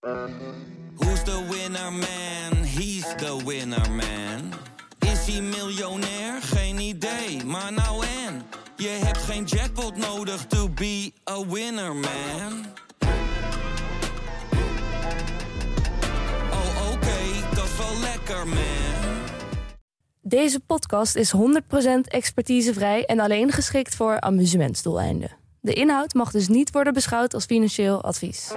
Who's the winner man? He's the winner man. Is hij miljonair? Geen idee, maar nou en. Je hebt geen jackpot nodig to be a winner man. Oh oké, dat is wel lekker man. Deze podcast is 100% expertisevrij en alleen geschikt voor amusementsdoeleinden. De inhoud mag dus niet worden beschouwd als financieel advies.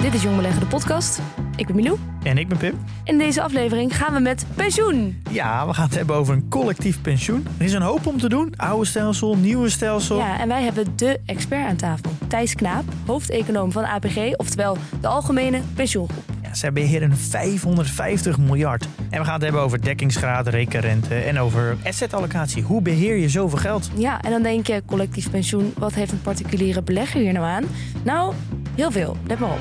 Dit is Jong Beleggen, de podcast. Ik ben Milou. En ik ben Pim. In deze aflevering gaan we met pensioen. Ja, we gaan het hebben over een collectief pensioen. Er is een hoop om te doen. Oude stelsel, nieuwe stelsel. Ja, en wij hebben de expert aan tafel. Thijs Knaap, hoofdeconoom van APG, oftewel de Algemene Pensioengroep. Ja, zij beheren 550 miljard. En we gaan het hebben over dekkingsgraad, rekenrente en over assetallocatie. Hoe beheer je zoveel geld? Ja, en dan denk je, collectief pensioen, wat heeft een particuliere belegger hier nou aan? Nou, heel veel. Let maar op.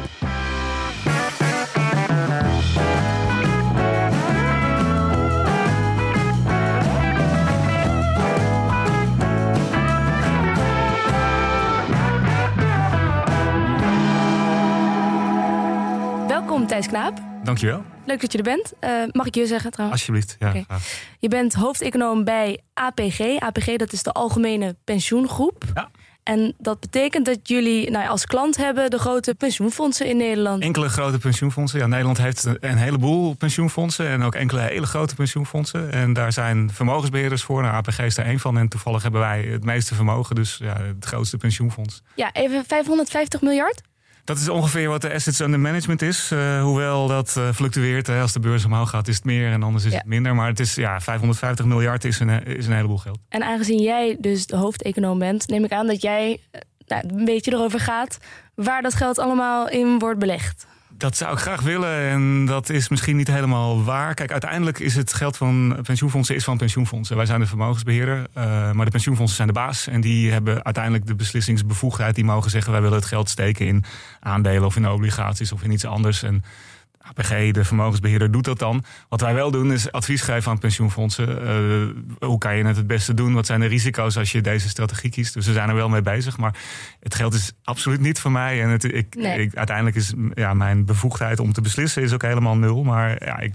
Welkom Thijs Knaap. Dankjewel. Leuk dat je er bent. Eh, mag ik je zeggen trouwens? Alsjeblieft. Ja. Je bent hoofdeconoom bij APG. APG, dat is de Algemene Pensioengroep. Ja. En dat betekent dat jullie nou ja, als klant hebben de grote pensioenfondsen in Nederland. Enkele grote pensioenfondsen. Ja, Nederland heeft een- heleboel pensioenfondsen en ook enkele hele grote pensioenfondsen. En daar zijn vermogensbeheerders voor. Nou, APG is daar één van. En toevallig hebben wij het meeste vermogen, dus ja, het grootste pensioenfonds. Ja, even 550 miljard? Dat is ongeveer wat de assets under management is. Eh, hoewel dat eh, fluctueert. Hè. Als de beurs omhoog gaat, is het meer en anders is Ja. het minder. Maar het is ja, 550 miljard is een, is een heleboel geld. En aangezien jij dus de hoofdeconoom bent, neem ik aan dat jij eh, nou, een beetje erover gaat waar dat geld allemaal in wordt belegd. Dat zou ik graag willen en dat is misschien niet helemaal waar. Kijk, uiteindelijk is het geld van pensioenfondsen is van pensioenfondsen. Wij zijn de vermogensbeheerder, eh, maar de pensioenfondsen zijn de baas. En die hebben uiteindelijk de beslissingsbevoegdheid. Die mogen zeggen, wij willen het geld steken in aandelen of in obligaties of in iets anders. En APG, de vermogensbeheerder, doet dat dan. Wat wij wel doen is advies geven aan pensioenfondsen. Eh, hoe kan je het het beste doen? Wat zijn de risico's als je deze strategie kiest? Dus we zijn er wel mee bezig. Maar het geld is absoluut niet van mij. En het, ik, Nee. ik, uiteindelijk is ja, mijn bevoegdheid om te beslissen is ook helemaal nul. Maar ja, ik,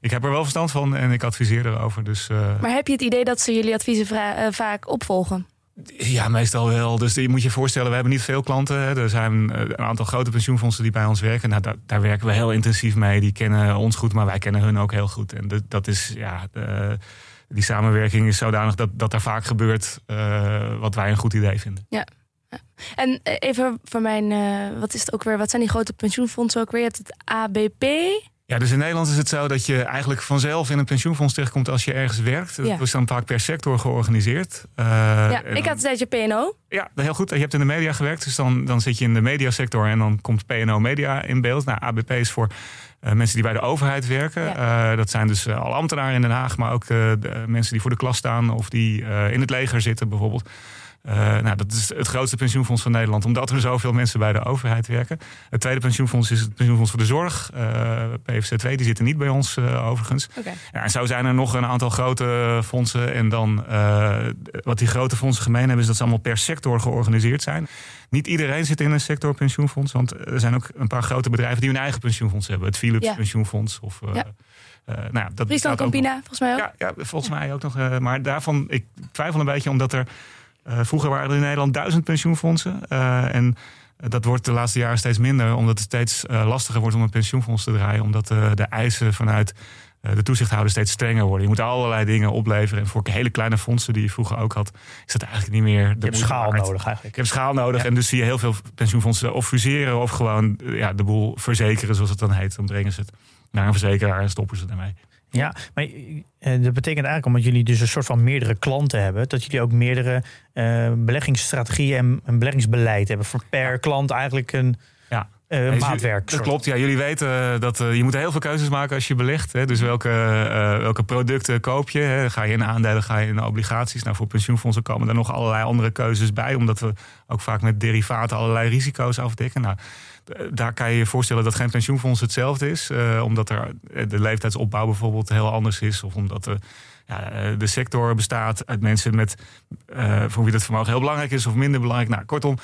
ik heb er wel verstand van en ik adviseer erover. Dus eh, Maar heb je het idee dat ze jullie adviezen eh, vaak opvolgen? Ja, meestal wel. Dus je moet je voorstellen, we hebben niet veel klanten. Er zijn eh, een aantal grote pensioenfondsen die bij ons werken. Nou, daar, daar werken we heel intensief mee. Die kennen ons goed, maar wij kennen hun ook heel goed. En dat, is, ja, de- die samenwerking is zodanig dat, dat er vaak gebeurt eh, wat wij een goed idee vinden. En eh, even voor mijn, wat is het ook weer? Wat zijn die grote pensioenfondsen ook weer? Je hebt het ABP. Ja, dus in Nederland is het zo dat je eigenlijk vanzelf in een pensioenfonds terechtkomt als je ergens werkt. Ja. Dat is dan vaak per sector georganiseerd. Eh, ja, ik had een tijdje PNO. Ja, heel goed. Je hebt in de media gewerkt, dus dan, dan zit je in de mediasector en dan komt PNO Media in beeld. Nou, ABP is voor eh, mensen die bij de overheid werken. Eh, dat zijn dus alle ambtenaren in Den Haag, maar ook de mensen die voor de klas staan of die in het leger zitten bijvoorbeeld. Uh, nou, dat is het grootste pensioenfonds van Nederland, omdat er zoveel mensen bij de overheid werken. Het tweede pensioenfonds is het pensioenfonds voor de zorg, uh, PFC 2, die zitten niet bij ons uh, overigens. Okay. Ja, en zo zijn er nog een aantal grote fondsen. En dan wat die grote fondsen gemeen hebben, is dat ze allemaal per sector georganiseerd zijn. Niet iedereen zit in een sector pensioenfonds, want er zijn ook een paar grote bedrijven die hun eigen pensioenfonds hebben. Het Philips ja. pensioenfonds of. Ja. Uh, nou ja, dat Friesland Campina, volgens mij ook. Ja, ja volgens mij ook nog. Uh, maar daarvan, ik twijfel een beetje, omdat er. Uh, vroeger waren er in Nederland duizend pensioenfondsen. Uh, en dat wordt de laatste jaren steeds minder, omdat het steeds uh, lastiger wordt om een pensioenfonds te draaien. Omdat de eisen vanuit de toezichthouder steeds strenger worden. Je moet allerlei dingen opleveren. En voor hele kleine fondsen die je vroeger ook had, is dat eigenlijk niet meer. Je hebt schaal waard. nodig eigenlijk. Je hebt schaal nodig. Ja. En dus zie je heel veel pensioenfondsen of fuseren of gewoon ja, de boel verzekeren, zoals het dan heet. Dan brengen ze het naar een verzekeraar en stoppen ze ermee. Ja, maar eh, dat betekent eigenlijk omdat jullie dus een soort van meerdere klanten hebben, dat jullie ook meerdere uh, beleggingsstrategieën en een beleggingsbeleid hebben voor per klant eigenlijk een ja. uh, maatwerk. Dat klopt, ja. Jullie weten dat uh, je moet heel veel keuzes maken als je belegt. Hè. Dus welke, welke producten koop je? Hè. Ga je in aandelen, ga je in obligaties? Nou, voor pensioenfondsen komen er nog allerlei andere keuzes bij, omdat we ook vaak met derivaten allerlei risico's afdekken. Nou, daar kan je je voorstellen dat geen pensioenfonds hetzelfde is. omdat er de leeftijdsopbouw bijvoorbeeld heel anders is. Of omdat de, ja, de sector bestaat uit mensen met, voor wie dat vermogen heel belangrijk is of minder belangrijk. Nou, kortom,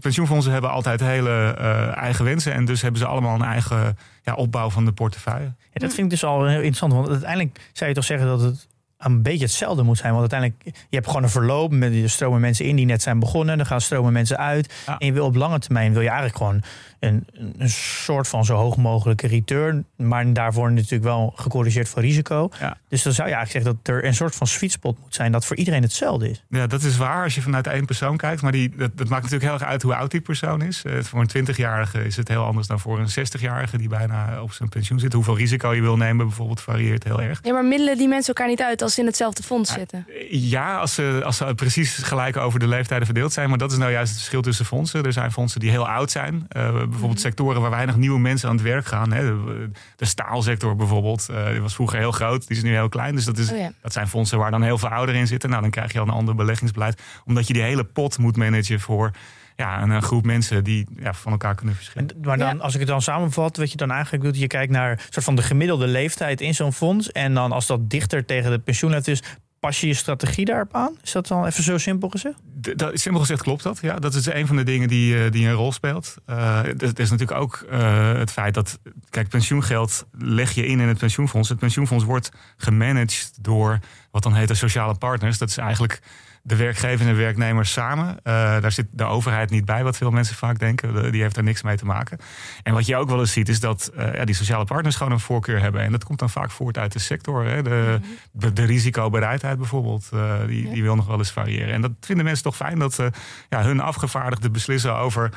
pensioenfondsen hebben altijd hele eigen wensen. En dus hebben ze allemaal een eigen ja, opbouw van de portefeuille. Ja, dat vind ik dus al heel interessant. Want uiteindelijk zou je toch zeggen dat het een beetje hetzelfde moet zijn. Want uiteindelijk, je hebt gewoon een verloop. Met, je stromen mensen in die net zijn begonnen. Dan gaan stromen mensen uit. En je wil op lange termijn wil je eigenlijk gewoon een, een soort van zo hoog mogelijke return. Maar daarvoor natuurlijk wel gecorrigeerd voor risico. Ja. Dus dan zou je eigenlijk zeggen dat er een soort van sweet spot moet zijn. Dat voor iedereen hetzelfde is. Ja, dat is waar als je vanuit één persoon kijkt. Maar die, dat, dat maakt natuurlijk heel erg uit hoe oud die persoon is. Uh, voor een 20-jarige is het heel anders dan voor een 60-jarige die bijna op zijn pensioen zit. Hoeveel risico je wil nemen bijvoorbeeld varieert heel erg. Ja, maar middelen die mensen elkaar niet uit als ze in hetzelfde fonds zitten. Ja, als ze, als ze precies gelijk over de leeftijden verdeeld zijn. Maar dat is nou juist het verschil tussen fondsen. Er zijn fondsen die heel oud zijn. Uh, bijvoorbeeld sectoren waar weinig nieuwe mensen aan het werk gaan. Hè. De, de staalsector bijvoorbeeld, uh, die was vroeger heel groot, die is nu heel klein. Dus dat, is, oh dat zijn fondsen waar dan heel veel ouderen in zitten. Nou, dan krijg je al een ander beleggingsbeleid. Omdat je die hele pot moet managen voor ja, een, groep mensen die ja, van elkaar kunnen verschillen. Maar dan, als ik het dan samenvat, wat je dan eigenlijk doet, je kijkt naar soort van de gemiddelde leeftijd in zo'n fonds. En dan als dat dichter tegen de pensioenleeftijd is, pas je je strategie daarop aan? Is dat dan even zo simpel gezegd? dat, simpel gezegd klopt dat. Ja, dat is een van de dingen die, eh, die een rol speelt. Uh, het is natuurlijk ook uh, het feit dat, kijk, pensioengeld leg je in in het pensioenfonds. Het pensioenfonds wordt gemanaged door wat dan heet de sociale partners. Dat is eigenlijk de werkgever en werknemers samen. Uh, daar zit de overheid niet bij, wat veel mensen vaak denken. Die heeft daar niks mee te maken. En wat je ook wel eens ziet, is dat uh, ja, die sociale partners gewoon een voorkeur hebben. En dat komt dan vaak voort uit de sector. Hè. De, de, de, risicobereidheid bijvoorbeeld, uh, die, die wil nog wel eens variëren. En dat vinden mensen toch fijn dat ja, hun afgevaardigden beslissen over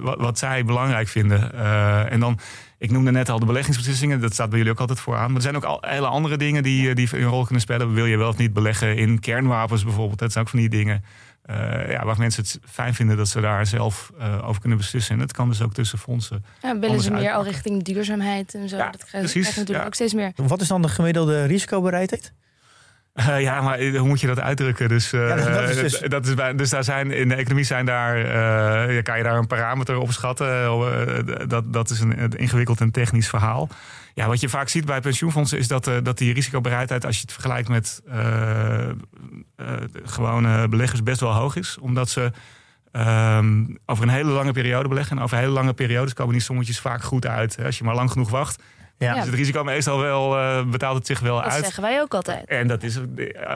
wat, wat, zij belangrijk vinden. en dan ik noemde net al de beleggingsbeslissingen. Dat staat bij jullie ook altijd vooraan. Maar er zijn ook al hele andere dingen die, eh, die een rol kunnen spelen. Wil je wel of niet beleggen in kernwapens bijvoorbeeld? Dat zijn ook van die dingen uh, ja, waar mensen het fijn vinden dat ze daar zelf uh, over kunnen beslissen. En dat kan dus ook tussen fondsen. Ja, willen ze meer al richting duurzaamheid en zo? Ja, dat krijgt, precies, natuurlijk ook steeds meer. Wat is dan de gemiddelde risicobereidheid? Uh, ja, maar hoe moet je dat uitdrukken? Dus, uh, ja, dat is dus... Dat is bij, dus daar zijn, in de economie zijn daar, uh, kan je daar een parameter op schatten. dat, dat is een, ingewikkeld en technisch verhaal. Ja, wat je vaak ziet bij pensioenfondsen is dat, dat die risicobereidheid, als je het vergelijkt met gewone beleggers, best wel hoog is. Omdat ze um, over een hele lange periode beleggen. En over hele lange periodes komen die sommetjes vaak goed uit. Als je maar lang genoeg wacht, ja. Dus het risico meestal wel, uh, betaalt het zich wel uit. Dat zeggen wij ook altijd. En dat is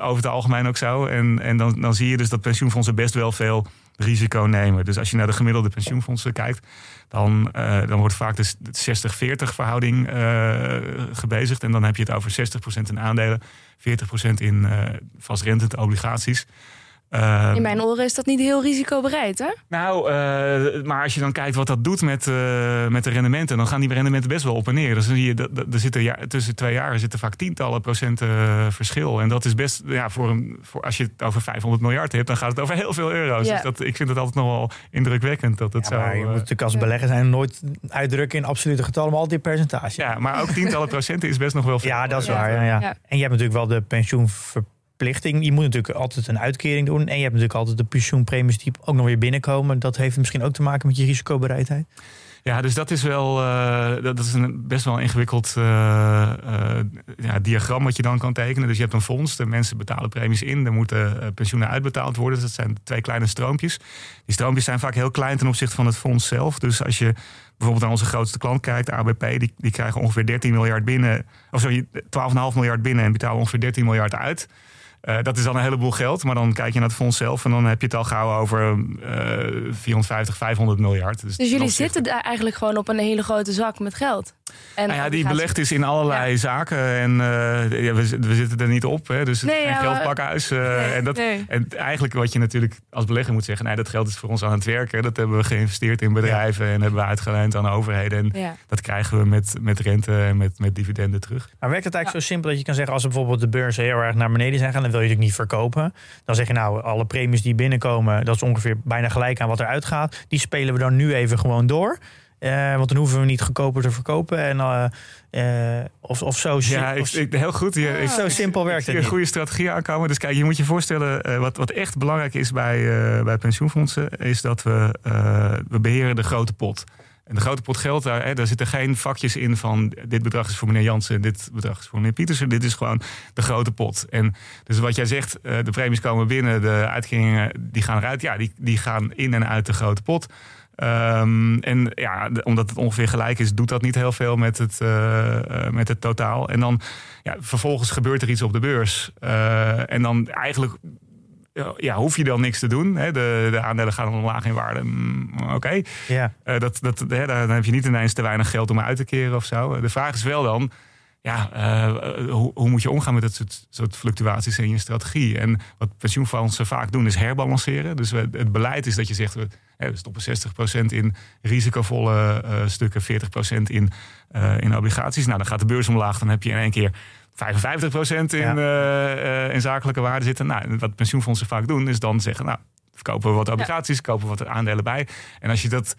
over het algemeen ook zo. En, en dan, dan zie je dus dat pensioenfondsen best wel veel risico nemen. Dus als je naar de gemiddelde pensioenfondsen kijkt, dan, uh, dan wordt vaak de 60-40 verhouding uh, gebezigd. En dan heb je het over 60% in aandelen, 40% in vastrentende obligaties. Uh, in mijn oren is dat niet heel risicobereid, hè? Nou, uh, maar als je dan kijkt wat dat doet met, uh, met de rendementen, dan gaan die rendementen best wel op en neer. Dus dan zie je, er zitten ja, tussen twee jaar zitten vaak tientallen procenten verschil. En dat is best, ja, voor een, voor, als je het over 500 miljard hebt, dan gaat het over heel veel euro's. Ja. Dus dat, ik vind het altijd nog wel indrukwekkend dat het ja, zo. je moet natuurlijk als belegger zijn nooit uitdrukken in absolute getallen, maar altijd percentage. Ja, maar ook tientallen procenten is best nog wel veel. Ja, dat is waar. Ja, ja. En je hebt natuurlijk wel de pensioenverplichting verplichting. Je moet natuurlijk altijd een uitkering doen. En je hebt natuurlijk altijd de pensioenpremies die ook nog weer binnenkomen. Dat heeft misschien ook te maken met je risicobereidheid. Ja, dus dat is wel uh, dat is een best wel ingewikkeld uh, uh, ja, diagram wat je dan kan tekenen. Dus je hebt een fonds, de mensen betalen premies in, er moeten pensioenen uitbetaald worden. Dus dat zijn twee kleine stroompjes. Die stroompjes zijn vaak heel klein ten opzichte van het fonds zelf. Dus als je bijvoorbeeld naar onze grootste klant kijkt, ABP, die, die krijgen ongeveer 13 miljard binnen, of sorry, 12,5 miljard binnen en betalen ongeveer 13 miljard uit. Uh, dat is dan een heleboel geld. Maar dan kijk je naar het fonds zelf en dan heb je het al gauw over uh, 450, 500erd miljard. Dus, dus jullie zitten daar eigenlijk gewoon op een hele grote zak met geld? En nou ja, die belegd is in allerlei zaken. En uh, ja, we, we, zitten er niet op. Hè, dus het nee. Uh, nee, en, dat, nee. en eigenlijk wat je natuurlijk als belegger moet zeggen... Nee, dat geld is voor ons aan het werken. Dat hebben we geïnvesteerd in bedrijven... en hebben we uitgeleend aan overheden. En dat krijgen we met, met rente en met, met dividenden terug. Maar werkt het eigenlijk zo simpel dat je kan zeggen... als bijvoorbeeld de beurzen heel erg naar beneden zijn gaan... dan wil je het niet verkopen. Dan zeg je nou, alle premies die binnenkomen... dat is ongeveer bijna gelijk aan wat er uitgaat. Die spelen we dan nu even gewoon door... Uh, want dan hoeven we niet goedkoper te verkopen. En, uh, uh, of, of zo. Ja, ik, ik, heel goed. Je, ik, zo simpel werkt het. Een goede strategie aankomen. Dus kijk, je moet je voorstellen. wat, wat echt belangrijk is bij, bij pensioenfondsen. Is dat we, we beheren de grote pot. En de grote pot geld, daar, hè, daar zitten geen vakjes in van dit bedrag is voor meneer Jansen, dit bedrag is voor meneer Pietersen. Dit is gewoon de grote pot. En dus wat jij zegt, de premies komen binnen, de uitkeringen die gaan eruit. Ja, die, die gaan in en uit de grote pot. Um, en ja, omdat het ongeveer gelijk is, doet dat niet heel veel met het, uh, met het totaal. En dan ja, vervolgens gebeurt er iets op de beurs. Uh, en dan eigenlijk ja, hoef je dan niks te doen. Hè? De, de aandelen gaan omlaag in waarde. Mm, oké. Ja. Uh, dat, dat, hè, dan heb je niet ineens te weinig geld om uit te keren of zo. De vraag is wel dan ja, uh, hoe, hoe, moet je omgaan met dat soort, soort, fluctuaties in je strategie? En wat pensioenfondsen vaak doen is herbalanceren. Dus het beleid is dat je zegt, we, we stoppen 60% in risicovolle uh, stukken, 40% in, uh, in obligaties. Nou, dan gaat de beurs omlaag, dan heb je in één keer 55% in, ja. in zakelijke waarde zitten. Nou, wat pensioenfondsen vaak doen is dan zeggen, nou, kopen we wat obligaties, ja. kopen we wat aandelen bij. En als je dat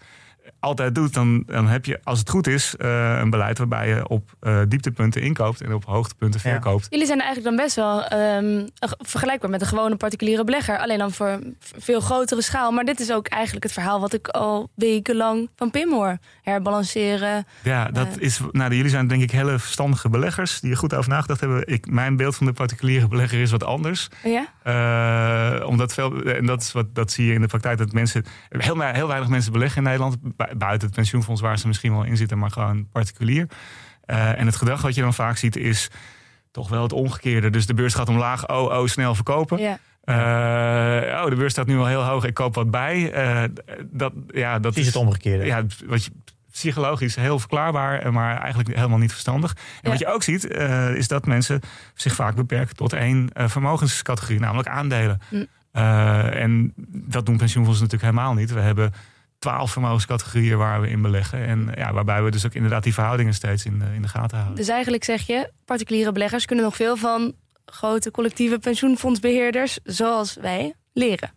altijd doet, dan, dan heb je, als het goed is, uh, een beleid waarbij je op uh, dieptepunten inkoopt en op hoogtepunten ja. verkoopt. Jullie zijn eigenlijk dan best wel um, vergelijkbaar met een gewone particuliere belegger. Alleen dan voor veel grotere schaal. Maar dit is ook eigenlijk het verhaal wat ik al wekenlang van Pim hoor. Herbalanceren. Ja, dat uh, is. Nou, jullie zijn denk ik hele verstandige beleggers die er goed over nagedacht hebben. Ik, mijn beeld van de particuliere belegger is wat anders. Ja? omdat veel, en dat, is wat, dat zie je in de praktijk, dat mensen, heel, heel weinig mensen beleggen in Nederland buiten het pensioenfonds waar ze misschien wel in zitten, maar gewoon particulier. Uh, en het gedrag wat je dan vaak ziet is toch wel het omgekeerde. Dus de beurs gaat omlaag, oh, oh, snel verkopen. Ja. Uh, oh, de beurs staat nu al heel hoog, ik koop wat bij. Uh, dat, ja, dat is het omgekeerde. Ja, wat je, psychologisch heel verklaarbaar, maar eigenlijk helemaal niet verstandig. En ja. wat je ook ziet, uh, is dat mensen zich vaak beperken tot één vermogenscategorie, namelijk aandelen. Mm. en dat doen pensioenfondsen natuurlijk helemaal niet. We hebben twaalf vermogenscategorieën waar we in beleggen. En ja, waarbij we dus ook inderdaad die verhoudingen steeds in de, in de gaten houden. Dus eigenlijk zeg je, particuliere beleggers kunnen nog veel van grote collectieve pensioenfondsbeheerders zoals wij leren.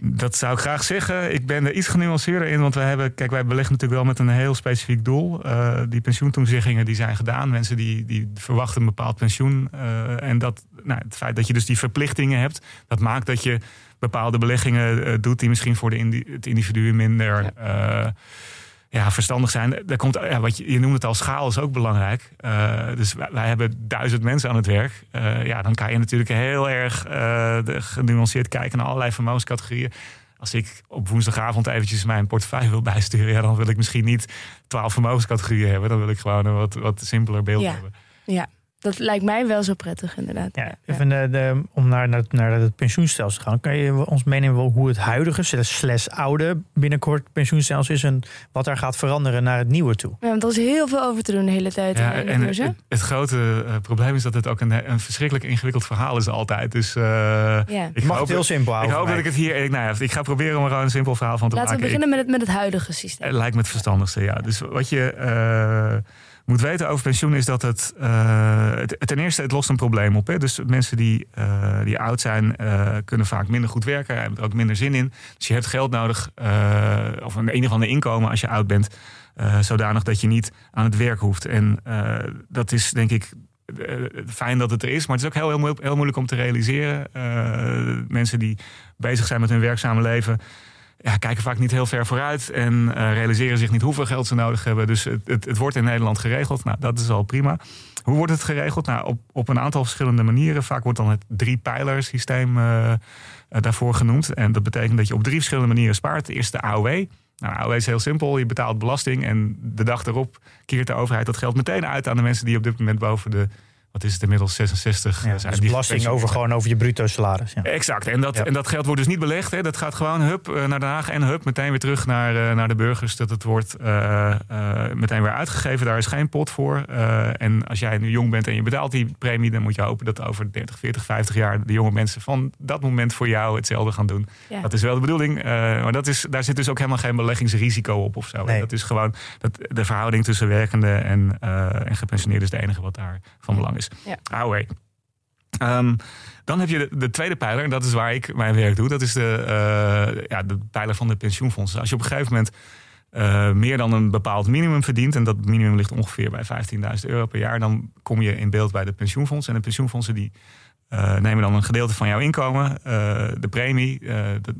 Dat zou ik graag zeggen. Ik ben er iets genuanceerder in, want wij hebben, kijk, wij beleggen natuurlijk wel met een heel specifiek doel. Uh, die pensioentoezeggingen die zijn gedaan. Mensen die, die verwachten een bepaald pensioen. Uh, en dat, nou, het feit dat je dus die verplichtingen hebt, dat maakt dat je bepaalde beleggingen uh, doet die misschien voor de indi het individu minder ja. ja. verstandig zijn. Daar komt, ja, wat je, je noemt het al, schaal is ook belangrijk. dus wij, wij, hebben duizend mensen aan het werk. ja, dan kan je natuurlijk heel erg genuanceerd kijken naar allerlei vermogenscategorieën als ik op woensdagavond eventjes mijn portefeuille wil bijsturen, ja, dan wil ik misschien niet twaalf vermogenscategorieën hebben. Dan wil ik gewoon een wat, wat simpeler beeld ja. hebben. Ja, dat lijkt mij wel zo prettig, inderdaad. Ja, even de, de, om naar, naar, naar het pensioenstelsel te gaan. Kan je ons meenemen hoe het huidige, slash oude, binnenkort pensioenstelsel is en wat daar gaat veranderen naar het nieuwe toe? Ja, want er is heel veel over te doen de hele tijd. Ja, en het, het, het, grote uh, probleem is dat het ook een, een verschrikkelijk ingewikkeld verhaal is altijd. Dus uh, ja. ik mag hoop, het heel simpel houden. Ik hoop dat ik het hier. Ik, nou ja, ik ga proberen om er gewoon een simpel verhaal van te Laten maken. Laten we beginnen met het, met het huidige systeem. Het lijkt me het verstandigste, ja. Dus wat je. Uh, moet weten over pensioen is dat het, uh, het, ten eerste het lost een probleem op. Hè? Dus mensen die, uh, die oud zijn uh, kunnen vaak minder goed werken, hebben er ook minder zin in. Dus je hebt geld nodig of een een of ander inkomen als je oud bent, zodanig dat je niet aan het werk hoeft. En dat is denk ik fijn dat het er is, maar het is ook heel, heel, heel moeilijk om te realiseren. mensen die bezig zijn met hun werkzame leven ja, kijken vaak niet heel ver vooruit en uh, realiseren zich niet hoeveel geld ze nodig hebben. Dus het, het, het, wordt in Nederland geregeld. Nou, dat is al prima. Hoe wordt het geregeld? Nou, op, op een aantal verschillende manieren. Vaak wordt dan het drie-pijler-systeem uh, daarvoor genoemd. En dat betekent dat je op drie verschillende manieren spaart. De eerste AOW. Nou, AOW is heel simpel. Je betaalt belasting en de dag erop keert de overheid dat geld meteen uit aan de mensen die op dit moment boven de wat is het inmiddels 66 ja. Dus belasting over gewoon over je bruto salaris. Ja. Exact. En dat, ja. en dat geld wordt dus niet belegd. Hè. Dat gaat gewoon hup eh, naar Den Haag en hup meteen weer terug naar, uh, naar de burgers. Dat het wordt uh, meteen weer uitgegeven. Daar is geen pot voor. en als jij nu jong bent en je betaalt die premie, dan moet je hopen dat over 30, 40, 50 jaar de jonge mensen van dat moment voor jou hetzelfde gaan doen. Dat is wel de bedoeling. maar dat is, daar zit dus ook helemaal geen beleggingsrisico op of zo. Nee. Dat is gewoon dat de verhouding tussen werkende en, en gepensioneerden is het enige wat daar van belang is. Ja. AOW. Um, dan heb je de, de, tweede pijler, en dat is waar ik mijn werk doe. Dat is de, uh, ja, de pijler van de pensioenfondsen. Als je op een gegeven moment uh, meer dan een bepaald minimum verdient... en dat minimum ligt ongeveer bij 15.000 euro per jaar... dan kom je in beeld bij de pensioenfondsen. En de pensioenfondsen die uh, nemen dan een gedeelte van jouw inkomen, de premie... De,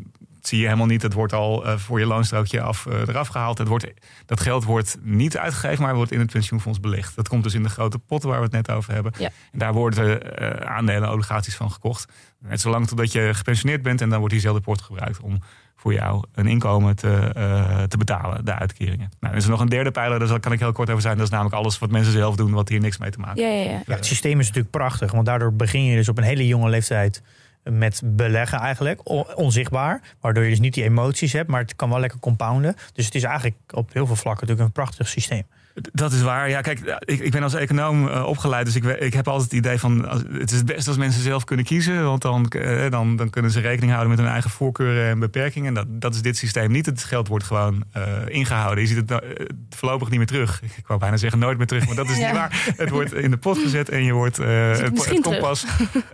zie je helemaal niet. Het wordt al voor je loonstrookje af, eraf gehaald. Het wordt, dat geld wordt niet uitgegeven, maar wordt in het pensioenfonds belegd. Dat komt dus in de grote potten waar we het net over hebben. En daar worden aandelen, obligaties van gekocht. Net zolang totdat je gepensioneerd bent en dan wordt diezelfde pot gebruikt om voor jou een inkomen te, uh, te betalen, de uitkeringen. Nou, er is er nog een derde pijler, daar kan ik heel kort over zijn. Dat is namelijk alles wat mensen zelf doen, wat hier niks mee te maken heeft. Ja, ja, ja. het systeem is natuurlijk prachtig, want daardoor begin je dus op een hele jonge leeftijd met beleggen eigenlijk, onzichtbaar. Waardoor je dus niet die emoties hebt, maar het kan wel lekker compounden. Dus het is eigenlijk op heel veel vlakken natuurlijk een prachtig systeem. Dat is waar. Ja, kijk, ik, ik ben als econoom uh, opgeleid, dus ik, ik heb altijd het idee van het is het beste als mensen zelf kunnen kiezen, want dan, uh, dan, dan kunnen ze rekening houden met hun eigen voorkeuren en beperkingen. Dat, dat is dit systeem niet. Het geld wordt gewoon uh, ingehouden. Je ziet het voorlopig niet meer terug. Ik wou bijna zeggen nooit meer terug, maar dat is niet waar. Het wordt in de pot gezet en je wordt het, het komt pas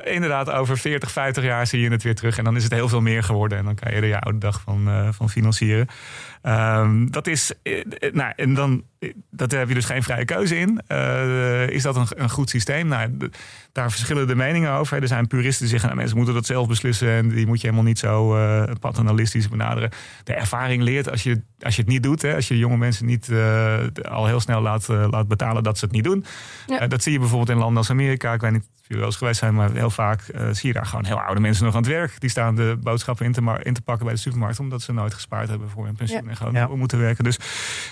inderdaad over 40, 50 jaar zie je het weer terug en dan is het heel veel meer geworden en dan kan je er je oude dag van, van financieren. Um, dat is, nou, en dan, dat heb je dus geen vrije keuze in. Is dat een, een, goed systeem? Nou, daar verschillen de meningen over. Er zijn puristen die zeggen, nou, mensen moeten dat zelf beslissen en die moet je helemaal niet zo paternalistisch benaderen. De ervaring leert als je, als je het niet doet, hè, als je jonge mensen niet uh, al heel snel laat, laat betalen dat ze het niet doen. Ja. dat zie je bijvoorbeeld in landen als Amerika. Ik weet niet of jullie wel eens geweest zijn, maar heel vaak zie je daar gewoon heel oude mensen nog aan het werk. Die staan de boodschappen in te, in te pakken bij de supermarkt, omdat ze nooit gespaard hebben voor hun pensioen. Ja gewoon ja. moeten werken. Dus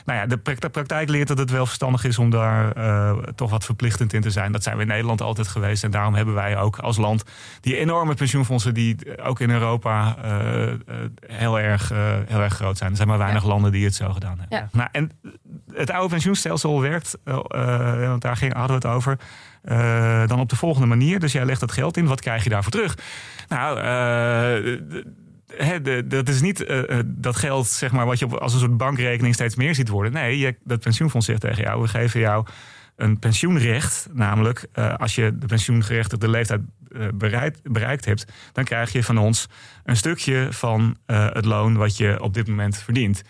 nou ja, de praktijk leert dat het wel verstandig is om daar uh, toch wat verplichtend in te zijn. Dat zijn we in Nederland altijd geweest. En daarom hebben wij ook als land die enorme pensioenfondsen die ook in Europa uh, heel, erg, heel erg groot zijn. Er zijn maar weinig landen die het zo gedaan hebben. Ja. Nou, en het oude pensioenstelsel werkt, want daar ging, hadden we het over. Uh, dan op de volgende manier. Dus jij legt dat geld in. Wat krijg je daarvoor terug? Nou, dat is niet uh, dat geld zeg maar, wat je als een soort bankrekening steeds meer ziet worden. Nee, je, dat pensioenfonds zegt tegen jou: we geven jou een pensioenrecht. Namelijk, uh, als je de pensioengerechtigde leeftijd bereikt, bereikt hebt, dan krijg je van ons een stukje van het loon wat je op dit moment verdient.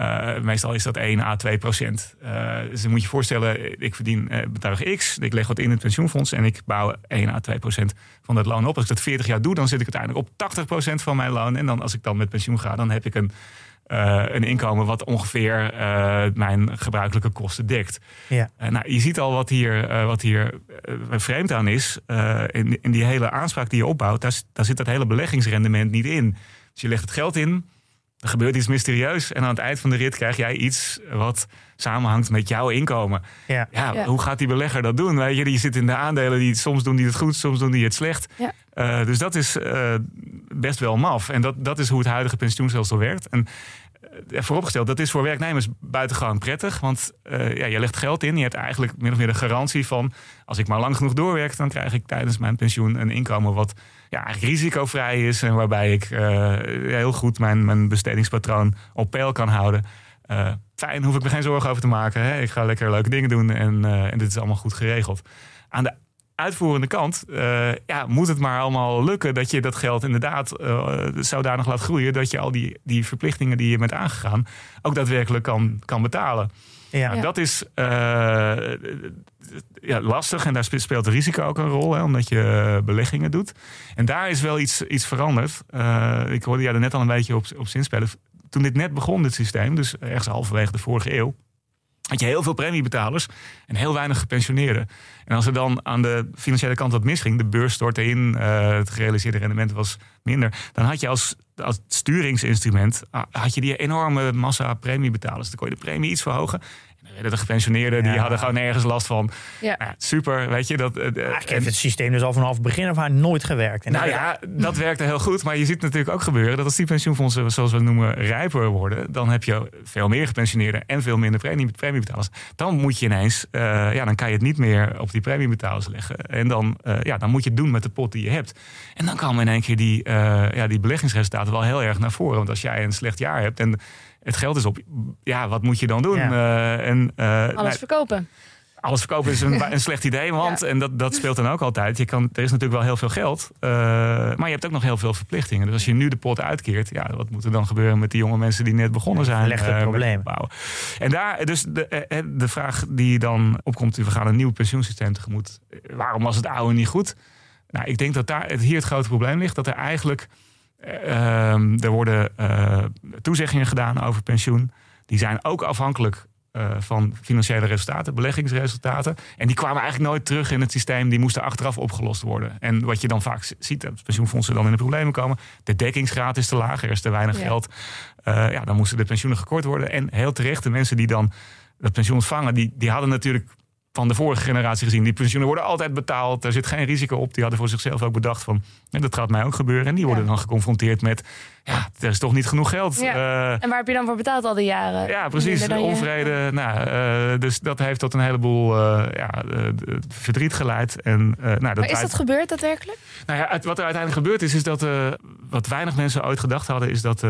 Uh, meestal is dat 1 à 2 procent. Uh, dus dan moet je je voorstellen, ik verdien uh, bedrag X, ik leg wat in het pensioenfonds en ik bouw 1 à 2 procent van dat loon op. Als ik dat 40 jaar doe, dan zit ik uiteindelijk op 80 procent van mijn loon. En dan als ik dan met pensioen ga, dan heb ik een, een inkomen wat ongeveer mijn gebruikelijke kosten dekt. Ja. nou, je ziet al wat hier, wat hier vreemd aan is. in, in die hele aanspraak die je opbouwt, daar, daar zit dat hele beleggingsrendement niet in. Dus je legt het geld in, er gebeurt iets mysterieus. En aan het eind van de rit krijg jij iets wat samenhangt met jouw inkomen. Ja. ja, Hoe gaat die belegger dat doen? Weet je, je zit in de aandelen die soms doen die het goed, soms doen die het slecht. Ja. Uh, dus dat is uh, best wel maf. En dat, dat is hoe het huidige pensioenstelsel werkt. En uh, vooropgesteld, dat is voor werknemers buitengewoon prettig. Want ja, je legt geld in. Je hebt eigenlijk min of meer de garantie van... als ik maar lang genoeg doorwerk... dan krijg ik tijdens mijn pensioen een inkomen wat ja, risicovrij is. En waarbij ik uh, heel goed mijn, mijn bestedingspatroon op peil kan houden. Uh, fijn, hoef ik me geen zorgen over te maken. Hè? Ik ga lekker leuke dingen doen en, uh, en dit is allemaal goed geregeld. Aan de uitvoerende kant ja, moet het maar allemaal lukken dat je dat geld inderdaad zodanig laat groeien dat je al die, die verplichtingen die je bent aangegaan ook daadwerkelijk kan, kan betalen. Ja. Nou, dat is ja, lastig en daar speelt risico ook een rol, hè, omdat je eh, beleggingen doet. En daar is wel iets, iets veranderd. Uh, ik hoorde jij er net al een beetje op, op zinspelen. Toen dit net begon, dit systeem, dus ergens halverwege de vorige eeuw, had je heel veel premiebetalers en heel weinig gepensioneerden. En als er dan aan de financiële kant wat misging, de beurs stortte in, uh, het gerealiseerde rendement was minder, dan had je als, als sturingsinstrument ah, had je die enorme massa premiebetalers. Dan kon je de premie iets verhogen de gepensioneerden, die hadden gewoon nergens last van. Ja. Nou, super, weet je. Dat, uh, heeft het systeem dus al vanaf het begin af aan nooit gewerkt. En nou ja, dat werkte heel goed. Maar je ziet natuurlijk ook gebeuren dat als die pensioenfondsen, zoals we het noemen, rijper worden, dan heb je veel meer gepensioneerden en veel minder premie, premiebetalers. Dan moet je ineens, uh, ja, dan kan je het niet meer op die premiebetalers leggen. En dan, uh, ja, dan moet je het doen met de pot die je hebt. En dan komen in één keer die, ja, die beleggingsresultaten wel heel erg naar voren. Want als jij een slecht jaar hebt en het geld is op. Ja, wat moet je dan doen? Uh, en, uh, alles verkopen. Alles verkopen is een, een slecht idee, want, en dat, dat speelt dan ook altijd. Je kan, er is natuurlijk wel heel veel geld, uh, maar je hebt ook nog heel veel verplichtingen. Dus als je nu de pot uitkeert, ja, wat moet er dan gebeuren met die jonge mensen die net begonnen zijn? Legt het probleem. Bouwen. En daar, dus de, de vraag die dan opkomt, we gaan een nieuw pensioensysteem tegemoet. Waarom was het oude niet goed? Nou, ik denk dat daar hier het grote probleem ligt, dat er eigenlijk er worden uh, toezeggingen gedaan over pensioen. Die zijn ook afhankelijk uh, van financiële resultaten, beleggingsresultaten. En die kwamen eigenlijk nooit terug in het systeem. Die moesten achteraf opgelost worden. En wat je dan vaak ziet, dat pensioenfondsen dan in de problemen komen. De dekkingsgraad is te laag, er is te weinig geld. Uh, ja, dan moesten de pensioenen gekort worden. En heel terecht, de mensen die dan dat pensioen ontvangen, die, die hadden natuurlijk van de vorige generatie gezien. Die pensioenen worden altijd betaald. Er zit geen risico op. Die hadden voor zichzelf ook bedacht van... dat gaat mij ook gebeuren. En die worden dan geconfronteerd met... ja, er is toch niet genoeg geld. Ja. Uh, en waar heb je dan voor betaald al die jaren? Ja, precies. De onvrede. Nou, uh, dus dat heeft tot een heleboel uh, ja, verdriet geleid. En, nou, dat maar is dat gebeurd daadwerkelijk? Nou ja, het, wat er uiteindelijk gebeurd is... is dat wat weinig mensen ooit gedacht hadden... is dat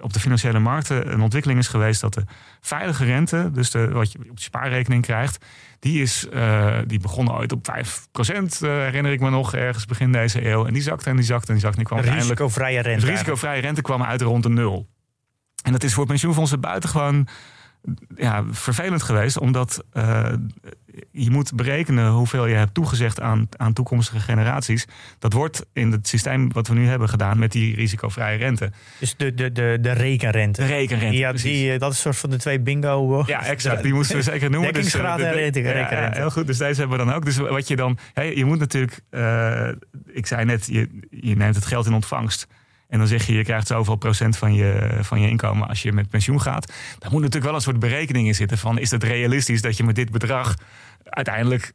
op de financiële markten een ontwikkeling is geweest... dat de veilige rente, dus de, wat je op je spaarrekening krijgt die, is, uh, die begon ooit op 5 procent, uh, herinner ik me nog, ergens begin deze eeuw. En die zakte en die zakte en die zakte. En die kwam risicovrije rente. Rente kwam uit rond de nul. En dat is voor pensioenfondsen buitengewoon ja, vervelend geweest, omdat uh, je moet berekenen hoeveel je hebt toegezegd aan, aan toekomstige generaties. Dat wordt in het systeem wat we nu hebben gedaan met die risicovrije rente. Dus de, de, de, de rekenrente. De rekenrente. Ja, die, eh, dat is een soort van de twee bingo. Ja, exact. Die moesten we zeker noemen. Dus, Dekkingsgraad dus, en rekenrente. Ja, heel goed. Dus deze hebben we dan ook. Dus wat je dan. Hey, je moet natuurlijk. Uh, ik zei net, je, je neemt het geld in ontvangst. En dan zeg je, je krijgt zoveel procent van je, van je inkomen als je met pensioen gaat. Daar moet natuurlijk wel een soort berekening in zitten van is het realistisch dat je met dit bedrag uiteindelijk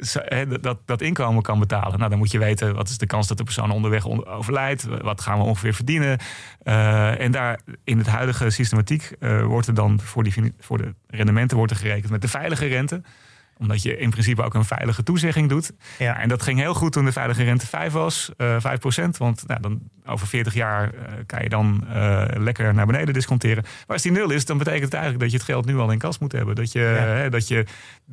dat, dat inkomen kan betalen. Nou, dan moet je weten wat is de kans dat de persoon onderweg overlijdt. Wat gaan we ongeveer verdienen. Uh, en daar in het huidige systematiek uh, wordt er dan voor, die, voor de rendementen wordt er gerekend met de veilige rente omdat je in principe ook een veilige toezegging doet. Ja. En dat ging heel goed toen de veilige rente 5 was, uh, eh, 5 procent. Want nou, dan, over 40 jaar uh, kan je dan uh, lekker naar beneden disconteren. Maar als die nul is, dan betekent het eigenlijk dat je het geld nu al in kas moet hebben. Dat je, hè, dat je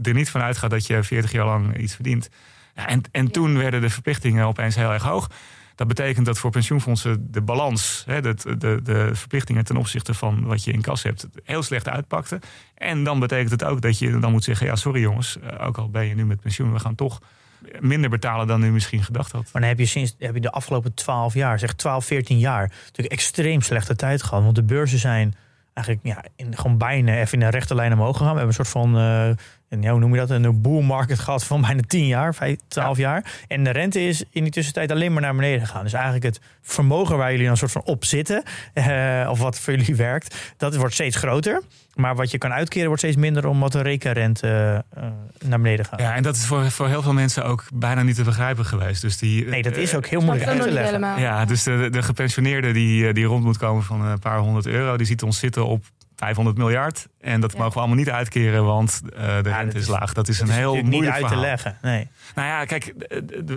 er niet van uitgaat dat je 40 jaar lang iets verdient. Ja, en en toen werden de verplichtingen opeens heel erg hoog. Dat betekent dat voor pensioenfondsen de balans, hè, de, de, de verplichtingen ten opzichte van wat je in kas hebt, heel slecht uitpakte. En dan betekent het ook dat je dan moet zeggen: ja, sorry jongens, eh, ook al ben je nu met pensioen, we gaan toch minder betalen dan u misschien gedacht had. Maar dan heb je sinds heb je de afgelopen 12 jaar, zeg 12, 14 jaar, natuurlijk extreem slechte tijd gehad. Want de beurzen zijn eigenlijk ja, in, gewoon bijna even in een rechte lijn omhoog gegaan. We hebben een soort van uh, en ja, hoe noem je dat? Een bull market gehad van bijna 10 jaar, 5, 12 jaar. En de rente is in die tussentijd alleen maar naar beneden gegaan. Dus eigenlijk het vermogen waar jullie dan een soort van op zitten, uh, of wat voor jullie werkt, dat wordt steeds groter. Maar wat je kan uitkeren wordt steeds minder omdat de rekenrente uh, naar beneden gaat. Ja, en dat is voor, voor heel veel mensen ook bijna niet te begrijpen geweest. Dus die, nee, dat is ook heel moeilijk uit te leggen. Ja, dus de, de gepensioneerde die, die rond moet komen van een paar honderd euro, die ziet ons zitten op 500 miljard. En dat mogen we allemaal niet uitkeren, want uh, de ja, rente is, laag. Dat is een is heel moeilijk niet uit verhaal. te leggen. Nee. Nou ja, kijk,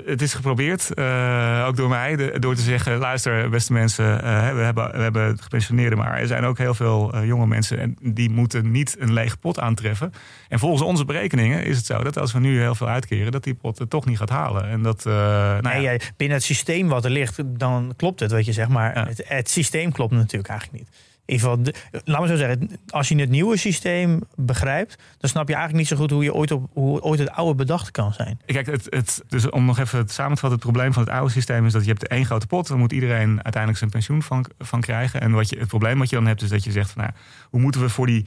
het is geprobeerd, uh, ook door mij, de, door te zeggen: luister, beste mensen, uh, we, hebben, we hebben gepensioneerden, maar er zijn ook heel veel jonge mensen en die moeten niet een lege pot aantreffen. En volgens onze berekeningen is het zo dat als we nu heel veel uitkeren, dat die pot het toch niet gaat halen. En dat, nou nee, ja. binnen het systeem wat er ligt, dan klopt het, wat je zegt, maar ja. het, het systeem klopt natuurlijk eigenlijk niet ieder geval, laat me zo zeggen, als je het nieuwe systeem begrijpt, dan snap je eigenlijk niet zo goed hoe je ooit, op, hoe ooit het oude bedacht kan zijn. Kijk, het, het, dus om nog even samen te vatten, het probleem van het oude systeem is dat je hebt één grote pot, daar moet iedereen uiteindelijk zijn pensioen van, van krijgen. En wat je, het probleem wat je dan hebt, is dat je zegt van nou, hoe moeten we voor die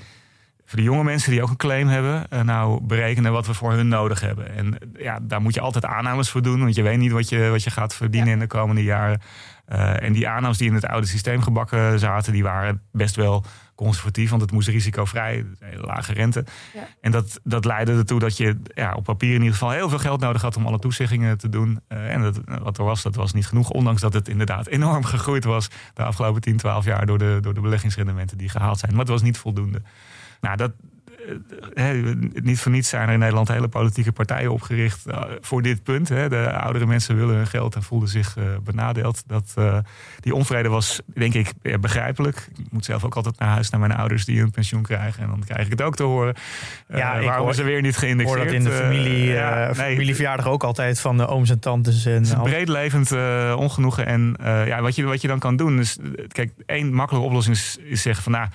voor de jonge mensen die ook een claim hebben, uh, nou berekenen wat we voor hun nodig hebben. En ja, daar moet je altijd aannames voor doen, want je weet niet wat je, wat je gaat verdienen ja. in de komende jaren. Uh, en die aannames die in het oude systeem gebakken zaten, die waren best wel conservatief, want het moest risicovrij, hele lage rente. Ja. En dat, dat leidde ertoe dat je ja, op papier in ieder geval heel veel geld nodig had om alle toezeggingen te doen. Uh, en dat, wat er was, dat was niet genoeg, ondanks dat het inderdaad enorm gegroeid was de afgelopen 10, 12 jaar door de, door de beleggingsrendementen die gehaald zijn. Maar het was niet voldoende. Nou, dat, He, niet voor niets zijn er in Nederland hele politieke partijen opgericht uh, voor dit punt. He. De oudere mensen willen hun geld en voelden zich uh, benadeeld. Dat, uh, die onvrede was, denk ik, begrijpelijk. Ik moet zelf ook altijd naar huis naar mijn ouders die een pensioen krijgen. En dan krijg ik het ook te horen. Ja, waarom hoor, ze weer niet geïndexeerd? Ik hoor dat in de familie, ja, nee, familieverjaardag ook altijd van de ooms en tantes. En het is een breedlevend ongenoegen. En ja, wat, je, wat je dan kan doen is... Kijk, één makkelijke oplossing is, is zeggen van... nou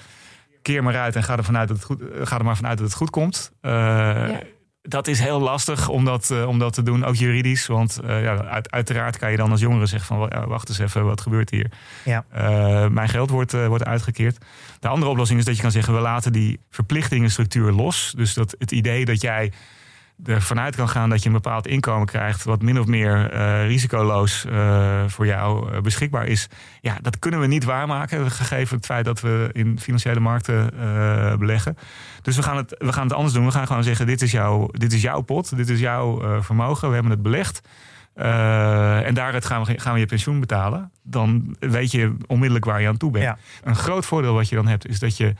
keer maar uit en ga er, vanuit dat het goed, ga er maar vanuit dat het goed komt. Uh, ja. dat is heel lastig om dat, uh, om dat te doen, ook juridisch. Want uh, ja, uit, uiteraard kan je dan als jongere zeggen van... Wacht eens even, wat gebeurt hier? Ja. Uh, mijn geld wordt, wordt uitgekeerd. De andere oplossing is dat je kan zeggen... we laten die verplichtingenstructuur los. Dus dat het idee dat jij ervan uit kan gaan dat je een bepaald inkomen krijgt, wat min of meer uh, risicoloos uh, voor jou uh, beschikbaar is. Ja, dat kunnen we niet waarmaken, gegeven het feit dat we in financiële markten beleggen. Dus we gaan, het, we gaan het anders doen. We gaan gewoon zeggen: dit is, jouw, dit is jouw pot, dit is jouw vermogen, we hebben het belegd. en daaruit gaan we, gaan we je pensioen betalen. Dan weet je onmiddellijk waar je aan toe bent. Ja. Een groot voordeel wat je dan hebt, is dat je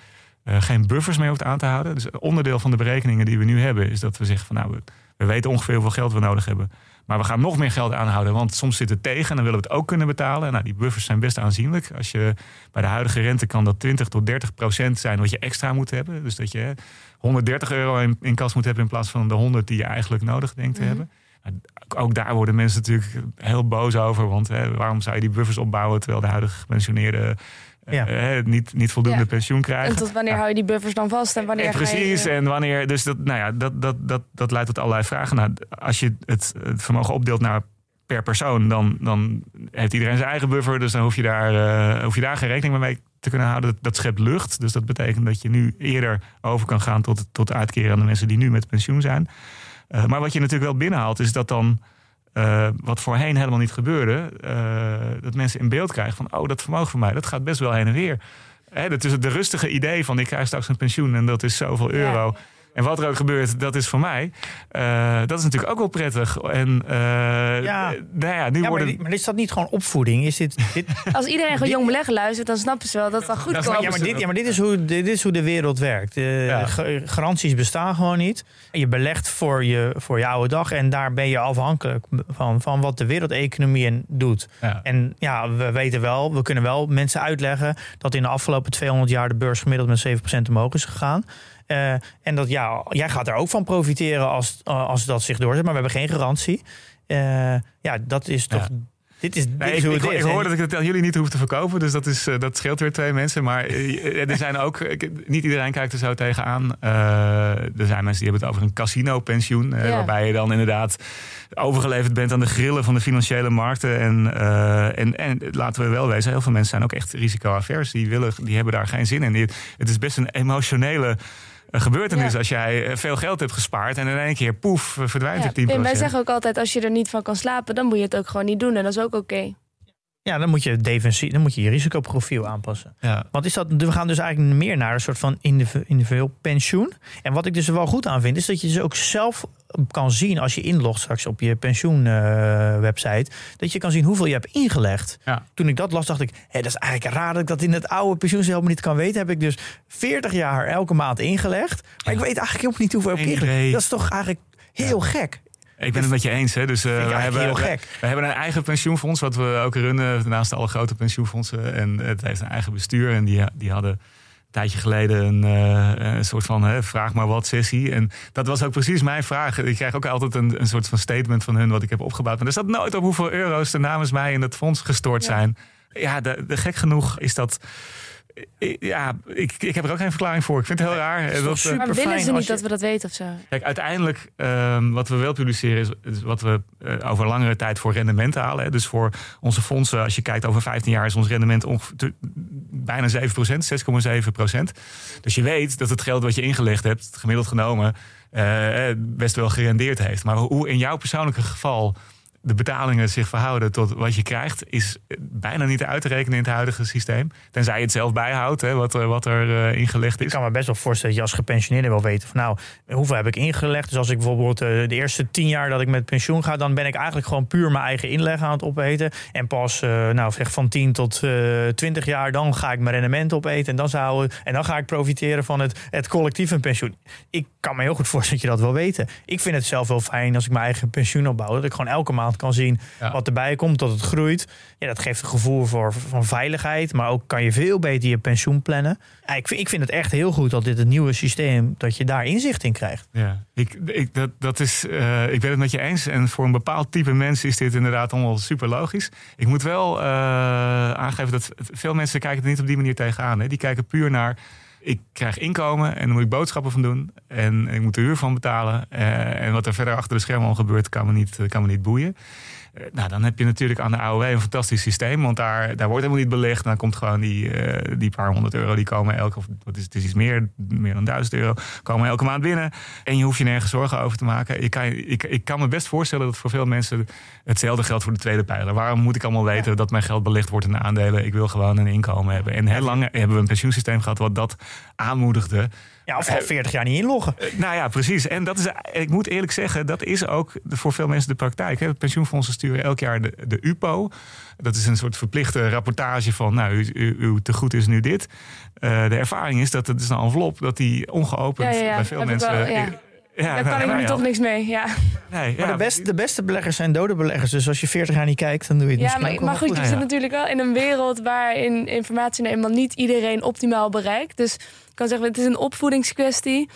uh, geen buffers meer hoeft aan te houden. Dus onderdeel van de berekeningen die we nu hebben, is dat we zeggen van nou, we, we, weten ongeveer hoeveel geld we nodig hebben. Maar we gaan nog meer geld aanhouden, want soms zit het tegen en dan willen we het ook kunnen betalen. Nou, die buffers zijn best aanzienlijk. Als je bij de huidige rente kan dat 20 tot 30 procent zijn wat je extra moet hebben. Dus dat je 130 euro in, in kas moet hebben in plaats van de 100 die je eigenlijk nodig denkt te mm -hmm. hebben. Ook daar worden mensen natuurlijk heel boos over. Want hè, waarom zou je die buffers opbouwen terwijl de huidige gepensioneerden ja. uh, niet, niet voldoende Ja. pensioen krijgen? En tot wanneer Nou, hou je die buffers dan vast? En wanneer eh, ga je- precies, en wanneer. Dus dat, nou ja, dat, dat, dat, dat leidt tot allerlei vragen. Nou, als je het, het vermogen opdeelt naar per persoon, dan, dan heeft iedereen zijn eigen buffer. Dus dan hoef je daar, eh, hoef je daar geen rekening mee te kunnen houden. Dat, dat schept lucht. Dus dat betekent dat je nu eerder over kan gaan tot, tot uitkeren aan de mensen die nu met pensioen zijn. Eh, maar wat je natuurlijk wel binnenhaalt, is dat dan. Eh, wat voorheen helemaal niet gebeurde, eh, dat mensen in beeld krijgen van, oh, dat vermogen van mij, dat gaat best wel heen en weer. Hè, dat is het de rustige idee van, ik krijg straks een pensioen en dat is zoveel Ja. En wat er ook gebeurt, dat is voor mij. Eh, dat is natuurlijk ook wel prettig. En eh, Ja. nou ja, nu Ja, worden... maar is dat niet gewoon opvoeding? Is dit, dit, Als iedereen gewoon jong beleggen luistert, dan snappen ze wel dat het wel goed Dat komt. ja, maar dit, ja, maar dit is hoe, dit is hoe de wereld werkt. Eh, garanties bestaan gewoon niet. Je belegt voor je, voor je oude dag en daar ben je afhankelijk van, van wat de wereldeconomie en doet. Ja. En ja, we weten wel, we kunnen wel mensen uitleggen dat in de afgelopen 200 jaar de beurs gemiddeld met 7% omhoog is gegaan. Eh, en dat ja, jij gaat er ook van profiteren als, als dat zich doorzet, maar we hebben geen garantie. Eh, ja, dat is toch. Ja. Dit is, dit Nee, is ik, hoe ik, het ik is. hoor En- dat ik het aan jullie niet hoef te verkopen. Dus dat, is, eh, dat scheelt weer twee mensen. Maar eh, er zijn ook... ik- niet iedereen kijkt er zo tegenaan. Eh, er zijn mensen die hebben het over een casino-pensioen. eh, Ja. Waarbij je dan inderdaad overgeleverd bent aan de grillen van de financiële markten. En, eh, en, en laten we wel wezen, heel veel mensen zijn ook echt risicoavers. Die, willen, die hebben daar geen zin in. Die- Het is best een emotionele eh, gebeurtenis Ja. als jij eh, veel geld hebt gespaard en in één keer poef eh, verdwijnt Ja, er 10%. en wij zeggen ook altijd, als je er niet van kan slapen, dan moet je het ook gewoon niet doen. En dat is ook oké. Ja, dan moet je defensie, dan moet je je risicoprofiel aanpassen. ja. Want is dat, we gaan dus eigenlijk meer naar een soort van indiv- individueel pensioen. En wat ik dus er wel goed aan vind, is dat je dus ook zelf kan zien als je inlogt straks op je pensioenwebsite, dat je kan zien hoeveel je hebt ingelegd. Ja. Toen ik dat las, dacht ik, hé, dat is eigenlijk raar dat ik dat in het oude pensioenstelsel niet kan weten. Heb ik dus 40 jaar elke maand ingelegd. Maar ik weet eigenlijk helemaal niet hoeveel ik heb ingelegd. Dat is toch eigenlijk heel gek. Ik ben het met je eens. Hè? Dus, eh, Vind ik we, hebben, heel we, gek. we hebben een eigen pensioenfonds, wat we ook runnen naast alle grote pensioenfondsen. En het heeft een eigen bestuur. En die, die hadden een tijdje geleden een, eh, een soort van hè, vraag maar wat sessie. En dat was ook precies mijn vraag. Ik krijg ook altijd een, een soort van statement van hun wat ik heb opgebouwd. Maar er staat nooit op hoeveel euro's er namens mij in het fonds gestort Ja. zijn. Ja, de, de gek genoeg is dat. Ja, ik, ik heb er ook geen verklaring voor. Ik vind het heel raar. is toch Dat, eh, super Maar willen ze niet je- dat we dat weten of zo? Kijk, uiteindelijk, ehm, wat we wel publiceren, is, is wat we eh, over langere tijd voor rendement halen. Hè. Dus voor onze fondsen, als je kijkt over 15 jaar, is ons rendement ongeveer bijna 7% 6,7% Dus je weet dat het geld wat je ingelegd hebt, gemiddeld genomen, eh, eh, best wel gerendeerd heeft. Maar hoe in jouw persoonlijke geval de betalingen zich verhouden tot wat je krijgt, is bijna niet uit te rekenen in het huidige systeem. Tenzij je het zelf bijhoudt, hè, wat, wat er eh, ingelegd Ik is. kan me best wel voorstellen dat je als gepensioneerde wil weten van nou, hoeveel heb ik ingelegd. Dus als ik bijvoorbeeld eh, de eerste tien jaar dat ik met pensioen ga, dan ben ik eigenlijk gewoon puur mijn eigen inleg aan het opeten. En pas eh, nou, zeg van 10 tot eh 20 jaar, dan ga ik mijn rendement opeten. En dan, zou, en dan ga ik profiteren van het, het collectieve pensioen. Ik kan me heel goed voorstellen dat je dat wil weten. Ik vind het zelf wel fijn als ik mijn eigen pensioen opbouw. Dat ik gewoon elke maand kan zien Ja. wat erbij komt, dat het groeit. Ja, dat geeft een gevoel voor, van veiligheid. Maar ook kan je veel beter je pensioen plannen. Ja, ik, vind, ik vind het echt heel goed dat dit het nieuwe systeem, dat je daar inzicht in krijgt. Ja, ik, ik, dat, dat is, eh, ik ben het met je eens. En voor een bepaald type mensen is dit inderdaad allemaal super logisch. Ik moet wel eh, aangeven dat veel mensen kijken er niet op die manier tegenaan. Hè. Die kijken puur naar ik krijg inkomen en dan moet ik boodschappen van doen. En ik moet de huur van betalen. Eh, en wat er verder achter de schermen al gebeurt, kan me niet, kan me niet boeien. Eh, nou, dan heb je natuurlijk aan de AOW een fantastisch systeem. Want daar, daar wordt helemaal niet belegd. Dan komt gewoon die, uh, die paar honderd euro, die komen elke, of wat is, het is iets meer, meer dan duizend euro, komen elke maand binnen. En je hoeft je nergens zorgen over te maken. Ik kan, ik, ik kan me best voorstellen dat voor veel mensen hetzelfde geldt voor de tweede pijler. Waarom moet ik allemaal weten dat mijn geld belegd wordt in aandelen? Ik wil gewoon een inkomen hebben. En heel lang hebben we een pensioensysteem gehad wat dat aanmoedigde. Ja, of al 40 jaar niet inloggen. Uh, nou ja, precies. En dat is, ik moet eerlijk zeggen, dat is ook voor veel mensen de praktijk. Hè. Pensioenfondsen sturen elk jaar de, de UPO. Dat is een soort verplichte rapportage van, nou, uw tegoed is nu dit. Uh, de ervaring is dat het is een envelop dat die ongeopend ja, ja, ja. bij veel Heb mensen. Wel, ja. Daar kan ik nu toch niks mee. Ja, nee, maar de, best, de beste beleggers zijn dode beleggers. Dus als je 40 jaar niet kijkt, dan doe je het ja, maar, ook maar goed, je zit natuurlijk wel in een wereld waarin informatie nou eenmaal niet iedereen optimaal bereikt. Dus ik kan zeggen, het is een opvoedingskwestie.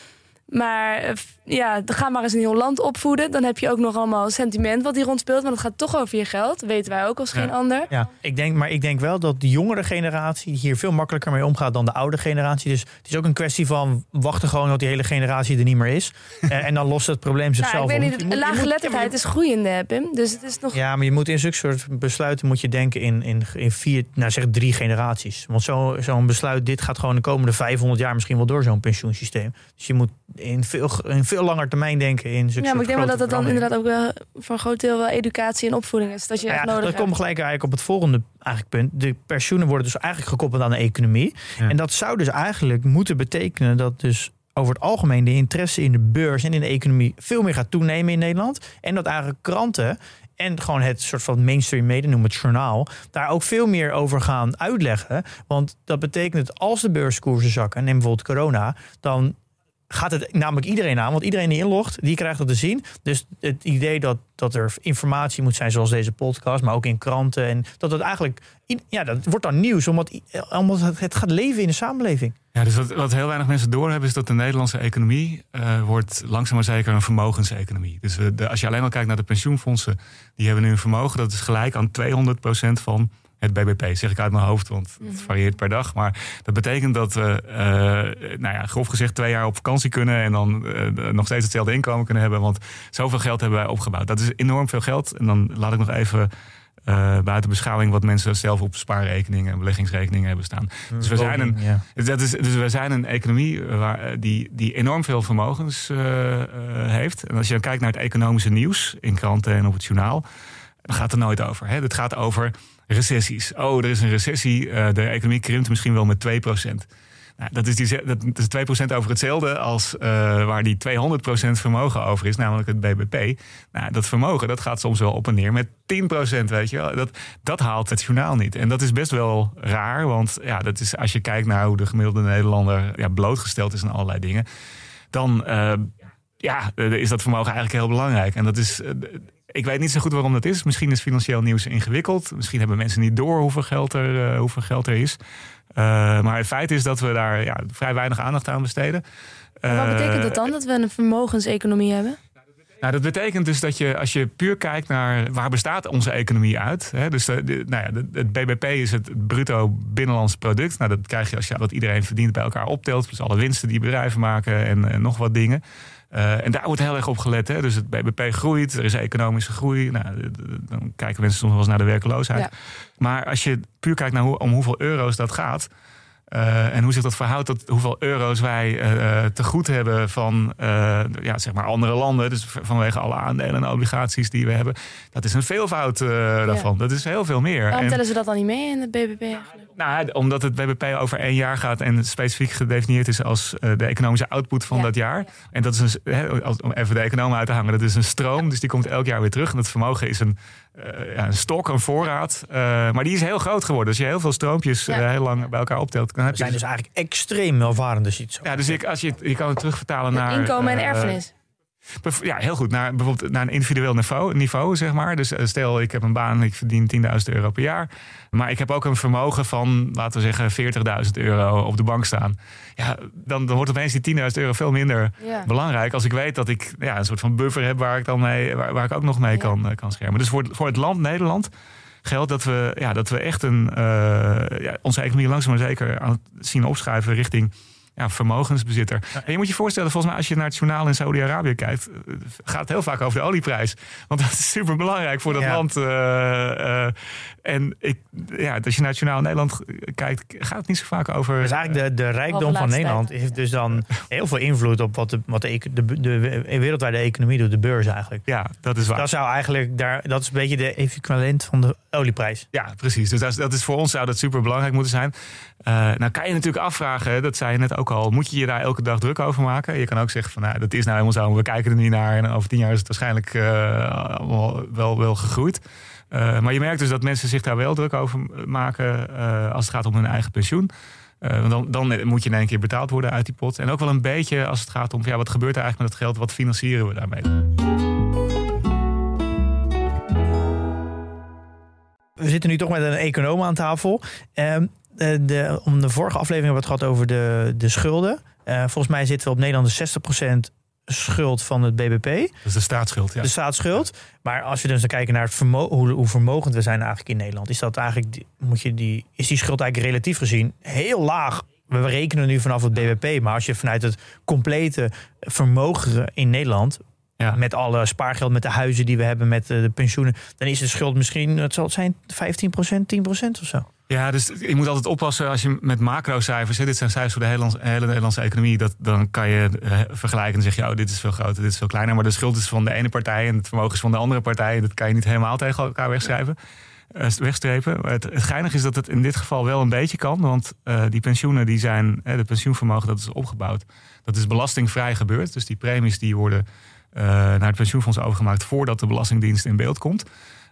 Maar ja, ga maar eens een heel land opvoeden. Dan heb je ook nog allemaal sentiment wat hier rondspeelt. Want het gaat toch over je geld. Dat weten wij ook als Ja. geen ander. Ja, ik denk, maar ik denk wel dat de jongere generatie hier veel makkelijker mee omgaat dan de oude generatie. Dus het is ook een kwestie van wachten gewoon tot die hele generatie er niet meer is. en, en dan lost het probleem Nou, zichzelf ik weet niet, Je het- moet- je lage moet- geletterdheid is groeiende, Pim. Dus het is nog... Ja, maar je moet in zulke soort besluiten moet je denken in, in, in vier, nou zeg drie generaties. Want zo- zo'n besluit, dit gaat gewoon de komende 500 jaar misschien wel door zo'n pensioensysteem. Dus je moet in veel, in veel langer termijn denken in zulke Ja, maar ik denk wel dat het dan inderdaad ook wel voor een groot deel wel educatie en opvoeding is. Dat je Nou echt ja, nodig dat hebt. komt gelijk eigenlijk op het volgende eigenlijk punt. De pensioenen worden dus eigenlijk gekoppeld aan de economie. Ja. En dat zou dus eigenlijk moeten betekenen dat dus over het algemeen de interesse in de beurs en in de economie veel meer gaat toenemen in Nederland. En dat eigenlijk kranten en gewoon het soort van mainstream media, noem het journaal, daar ook veel meer over gaan uitleggen. Want dat betekent dat als de beurskoersen zakken, neem bijvoorbeeld corona, dan gaat het namelijk iedereen aan. Want iedereen die inlogt, die krijgt dat te zien. Dus het idee dat, dat er informatie moet zijn, zoals deze podcast, maar ook in kranten. En dat het eigenlijk, ja, dat wordt dan nieuws, omdat, omdat het, gaat leven in de samenleving. Ja, dus wat, wat heel weinig mensen doorhebben is dat de Nederlandse economie eh, wordt langzaam maar zeker een vermogenseconomie. Dus we- als je alleen al kijkt naar de pensioenfondsen, die hebben nu een vermogen dat is gelijk aan 200% van het BBP. Zeg ik uit mijn hoofd, want het varieert per dag. Maar dat betekent dat we, eh, nou ja, grof gezegd, twee jaar op vakantie kunnen en dan eh, nog steeds hetzelfde inkomen kunnen hebben. Want zoveel geld hebben wij opgebouwd. Dat is enorm veel geld. En dan laat ik nog even. eh, buiten beschouwing wat mensen zelf op spaarrekeningen en beleggingsrekeningen hebben staan. Dus we zijn een, Dat is, dus we zijn een economie waar, die, die enorm veel vermogens heeft. En als je dan kijkt naar het economische nieuws in kranten en op het journaal, dan gaat er nooit over. Hè? Het gaat over recessies. Oh, er is een recessie. eh, de economie krimpt misschien wel met 2%. Nou, dat, is die, dat is 2% over hetzelfde als eh, waar die 200% vermogen over is, namelijk het BBP. Nou, dat vermogen dat gaat soms wel op en neer met 10%, weet je wel. Dat, dat haalt het journaal niet. En dat is best wel raar, want ja, dat is, als je kijkt naar hoe de gemiddelde Nederlander ja, blootgesteld is aan allerlei dingen, dan eh, ja, is dat vermogen eigenlijk heel belangrijk. En dat is. Ik weet niet zo goed waarom dat is. Misschien is financieel nieuws ingewikkeld. Misschien hebben mensen niet door hoeveel geld er, eh, hoeveel geld er is. Eh, maar het feit is dat we daar ja, vrij weinig aandacht aan besteden. Maar wat Eh, betekent dat dan, dat we een vermogenseconomie hebben? nou, dat betekent dus dat je, als je puur kijkt naar waar bestaat onze economie uit. Hè, dus de, de- nou ja, het BBP is het bruto binnenlands product. Nou, dat krijg je als je wat iedereen verdient bij elkaar optelt. Plus alle winsten die bedrijven maken en, en nog wat dingen. Eh, en daar wordt heel erg op gelet. Hè. Dus het BBP groeit, er is economische groei. Nou, dan kijken mensen soms wel eens naar de werkloosheid. Ja. Maar als je puur kijkt naar hoe, om hoeveel euro's dat gaat. Eh, en hoe zich dat verhoudt tot hoeveel euro's wij eh, te goed hebben van eh, ja, zeg maar andere landen. Dus vanwege alle aandelen en obligaties die we hebben. Dat is een veelvoud eh, daarvan. Dat is heel veel meer. Waarom En- tellen ze dat dan niet mee in het BBP eigenlijk? nou, omdat het BBP over één jaar gaat en specifiek gedefinieerd is als eh, de economische output van Ja. dat jaar. En dat is een, als- om even de economen uit te hangen, dat is een stroom, dus die komt elk jaar weer terug. En dat vermogen is een, eh, ja, een stok, een voorraad. Eh, maar die is heel groot geworden. Als je heel veel stroompjes Ja. eh, heel lang bij elkaar optelt, dan heb We je. zijn dus eigenlijk extreem welvarend als je het zo ja, dus ik, als je, je kan het terugvertalen naar. Inkomen en erfenis. Ja, heel goed. Naar, bijvoorbeeld naar een individueel niveau, niveau, zeg maar. Dus eh, stel, ik heb een baan en ik verdien 10.000 euro per jaar. Maar ik heb ook een vermogen van, laten we zeggen, 40.000 euro op de bank staan. Ja, dan, dan wordt opeens die 10.000 euro veel minder Ja. belangrijk. Als ik weet dat ik ja, een soort van buffer heb waar ik, dan mee, waar, waar ik ook nog mee Ja. kan, eh, kan schermen. Dus voor, het- voor het land Nederland geldt dat we, ja, dat we echt een, eh, ja, onze economie langzaam maar zeker aan het zien opschuiven richting ja, vermogensbezitter. En je moet je voorstellen, volgens mij als je naar het journaal in Saudi-Arabië kijkt, eh, gaat het heel vaak over de olieprijs. Want dat is super belangrijk voor dat land. Uh, en ik, ja, als je naar het journaal in Nederland kijkt, gaat het niet zo vaak over. Dus eigenlijk de, de rijkdom van Nederland heeft dus dan heel veel invloed op wat de, wat de, de, de, wereldwijde economie doet, de beurs eigenlijk. Ja, dat is waar. Dat zou eigenlijk daar, dat is een beetje de equivalent van de olieprijs. Ja, precies. Dus dat is, dat is voor ons zou dat super belangrijk moeten zijn. Uh, nou kan je natuurlijk afvragen, dat zei je net ook al, moet je je daar elke dag druk over maken? Je kan ook zeggen van nou, dat is nou helemaal zo, we kijken er niet naar en over tien jaar is het waarschijnlijk uh, wel, wel gegroeid. Uh, maar je merkt dus dat mensen zich daar wel druk over maken als het gaat om hun eigen pensioen. want dan, dan, moet je in één keer betaald worden uit die pot. En ook wel een beetje als het gaat om ja, wat gebeurt er eigenlijk met het geld, wat financieren we daarmee? We zitten nu toch met een econoom aan tafel. Uh, eh, de, om de vorige aflevering hebben we het gehad over de, de schulden. Uh, volgens mij zitten we op Nederland de 60% schuld van het BBP. Is de staatsschuld, ja. De staatsschuld. Maar als we dus dan kijken naar het hoe, hoe vermogend we zijn eigenlijk in Nederland, is dat eigenlijk moet je die, is die schuld eigenlijk relatief gezien heel laag. We rekenen nu vanaf het BBP, maar als je vanuit het complete vermogen in Nederland ja. Met alle spaargeld, met de huizen die we hebben, met de pensioenen. Dan is de schuld misschien, het zal het zijn, 15% 10% of zo. Ja, dus je moet altijd oppassen als je met macrocijfers, dit zijn cijfers voor de hele, hele Nederlandse economie, dat, dan kan je uh, vergelijken en zeg je, oh, dit is veel groter, dit is veel kleiner. Maar de schuld is van de ene partij en het vermogen is van de andere partij. Dat kan je niet helemaal tegen elkaar wegschrijven. Uh, wegstrepen. Het, het geinige is dat het in dit geval wel een beetje kan. Want uh, die pensioenen, die zijn, de pensioenvermogen dat is opgebouwd. Dat is belastingvrij gebeurd. Dus die premies die worden naar het pensioenfonds overgemaakt voordat de Belastingdienst in beeld komt.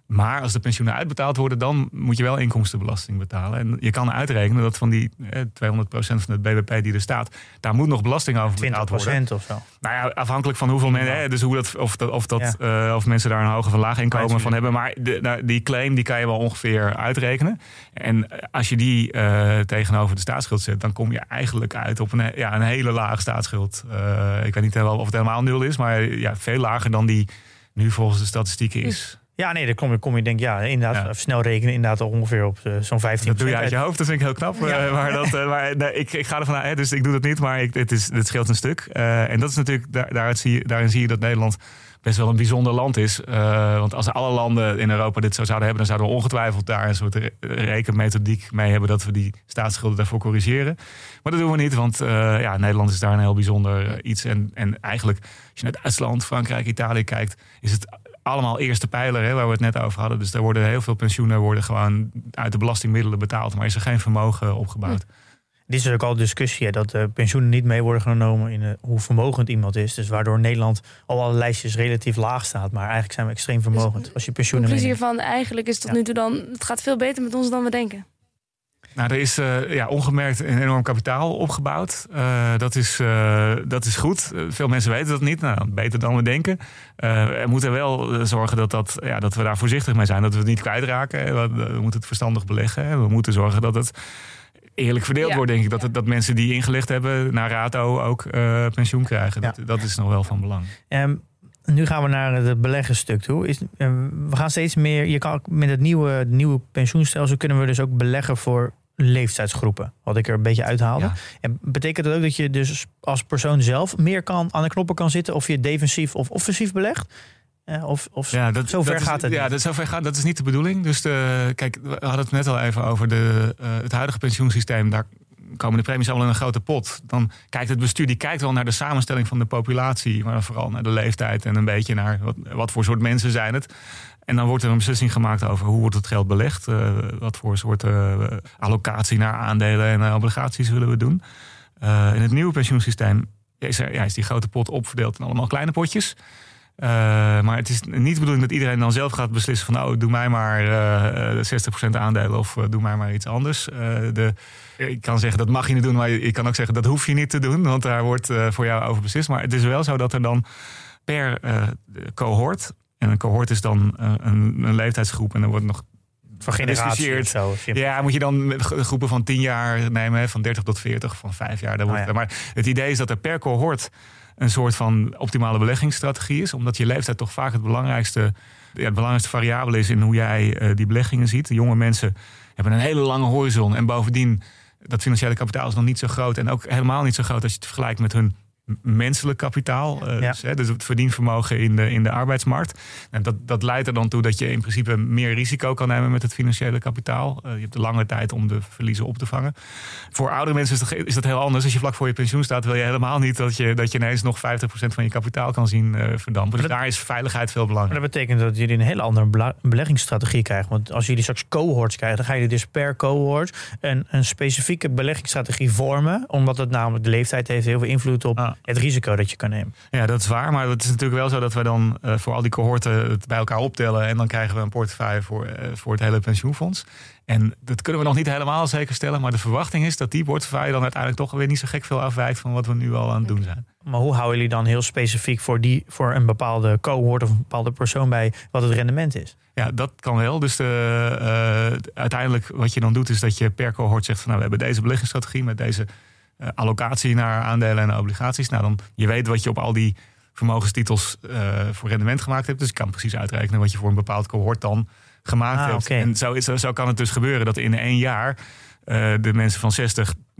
Maar als de pensioenen uitbetaald worden, dan moet je wel inkomstenbelasting betalen. En je kan uitrekenen dat van die eh, 200% van het BBP die er staat, daar moet nog belasting over betaald worden. 20% of zo. Nou ja, afhankelijk van hoeveel mensen, dus hoe dat, of, dat, of, dat, uh, of mensen daar een hoge of laag inkomen van hebben. Maar de, nou, die claim die kan je wel ongeveer uitrekenen. En als je die uh, tegenover de staatsschuld zet, dan kom je eigenlijk uit op een, ja, een hele lage staatsschuld. Uh, ik weet niet of het helemaal nul is, maar ja, veel lager dan die nu volgens de statistieken is. Ja, nee, dan kom je, kom je denk ja, inderdaad, ja. snel rekenen, inderdaad ongeveer op uh, zo'n 15 Dat doe je uit je hoofd, dat vind ik heel knap. Ja. Uh, maar dat, uh, maar, nee, ik, ik ga ervan uit, dus ik doe dat niet, maar ik, het, is, het scheelt een stuk. en dat is natuurlijk, daar, daaruit zie je, daarin zie je dat Nederland best wel een bijzonder land is. want als alle landen in Europa dit zo zouden hebben, dan zouden we ongetwijfeld daar een soort re rekenmethodiek mee hebben dat we die staatsschulden daarvoor corrigeren. Maar dat doen we niet, want ja, Nederland is daar een heel bijzonder iets. En, en eigenlijk, als je naar Duitsland, Frankrijk, Italië kijkt, is het allemaal eerste pijler, hè, waar we het net over hadden. Dus er worden heel veel pensioenen worden gewoon uit de belastingmiddelen betaald, maar is er geen vermogen opgebouwd. Hm. Dit is ook al discussie, hè, dat de pensioenen niet mee worden genomen in uh, hoe vermogend iemand is. Dus waardoor Nederland al alle lijstjes relatief laag staat. Maar eigenlijk zijn we extreem vermogend dus, als je pensioenen. De hiervan eigenlijk is tot nu toe dan, het gaat veel beter met ons dan we denken. Nou, er is uh, ja, ongemerkt een enorm kapitaal opgebouwd. Uh, dat, is, uh, dat is goed. veel mensen weten dat niet. Nou, beter dan we denken. we moeten wel zorgen dat, dat, ja, dat we daar voorzichtig mee zijn. Dat we het niet kwijtraken. We, we moeten het verstandig beleggen. We moeten zorgen dat het eerlijk verdeeld wordt, denk ik. Dat, dat mensen die ingelegd hebben naar RATO ook pensioen krijgen. Dat, dat is nog wel van belang. Um, nu gaan we naar het beleggingsstuk toe. Is, we gaan steeds meer. Je kan met het nieuwe, nieuwe pensioenstelsel kunnen we dus ook beleggen voor leeftijdsgroepen. Wat ik er een beetje uithaalde. En betekent dat ook dat je dus als persoon zelf meer kan aan de knoppen kan zitten of je defensief of offensief belegt? Uh, of, of ja, dat, zover dat gaat het. Ja, dat, zover gaat, dat is niet de bedoeling. Dus de, kijk, we hadden het net al even over de, uh, het huidige pensioensysteem. Daar komen de premies allemaal in een grote pot. Dan kijkt het bestuur die kijkt wel naar de samenstelling van de populatie, maar vooral naar de leeftijd en een beetje naar wat, wat voor soort mensen zijn het. En dan wordt er een beslissing gemaakt over hoe wordt het geld belegd. Uh, wat voor soort uh, allocatie naar aandelen en obligaties willen we doen. In het nieuwe pensioensysteem is, is die grote pot opverdeeld in allemaal kleine potjes. maar het is niet de bedoeling dat iedereen dan zelf gaat beslissen van... oh, doe mij maar 60% aandelen of doe mij maar iets anders. de, ik kan zeggen dat mag je niet doen, maar ik kan ook zeggen dat hoef je niet te doen. Want daar wordt voor jou over beslist. Maar het is wel zo dat er dan per cohort en een cohort is dan eh, een, een leeftijdsgroep en dan wordt nog van generatie zo. Ja, moet je dan groepen van 10 jaar nemen, van 30 tot 40, van 5 jaar. Wordt, oh Maar het idee is dat er per cohort een soort van optimale beleggingsstrategie is. Omdat je leeftijd toch vaak het belangrijkste, ja, het belangrijkste variabele is in hoe jij uh, die beleggingen ziet. De jonge mensen hebben een hele lange horizon. En bovendien dat financiële kapitaal is nog niet zo groot. En ook helemaal niet zo groot als je het vergelijkt met hun menselijk kapitaal. Uh, dus, hè, dus, het verdienvermogen in de, in de arbeidsmarkt. En dat, dat leidt er dan toe dat je in principe meer risico kan nemen met het financiële kapitaal. Uh, je hebt de lange tijd om de verliezen op te vangen. Voor oudere mensen is dat, is dat heel anders. Als je vlak voor je pensioen staat, wil je helemaal niet dat je, dat je ineens nog 50% van je kapitaal kan zien uh, verdampen. Dus daar is veiligheid veel belangrijker. dat betekent dat jullie een hele andere beleggingsstrategie krijgen. Want als jullie straks cohorts krijgen, dan ga je dus per cohort een, een specifieke beleggingsstrategie vormen. Omdat het namelijk de leeftijd heeft heel veel invloed op. Ah het risico dat je kan nemen. Ja, dat is waar. Maar het is natuurlijk wel zo dat we dan uh, voor al die cohorten het bij elkaar optellen. En dan krijgen we een portefeuille voor, uh, voor het hele pensioenfonds. En dat kunnen we nog niet helemaal zeker stellen. Maar de verwachting is dat die portefeuille dan uiteindelijk toch weer niet zo gek veel afwijkt van wat we nu al aan het doen zijn. Maar hoe houden jullie dan heel specifiek voor, die, voor een bepaalde cohort of een bepaalde persoon bij wat het rendement is? Ja, dat kan wel. Dus de, uh, uiteindelijk wat je dan doet is dat je per cohort zegt van nou we hebben deze beleggingsstrategie met deze uh, allocatie naar aandelen en obligaties. Nou, dan je weet wat je op al die vermogenstitels uh, voor rendement gemaakt hebt. Dus je kan precies uitrekenen wat je voor een bepaald cohort dan gemaakt ah, hebt. Okay. En zo, is, zo kan het dus gebeuren dat in één jaar uh, de mensen van 60 2%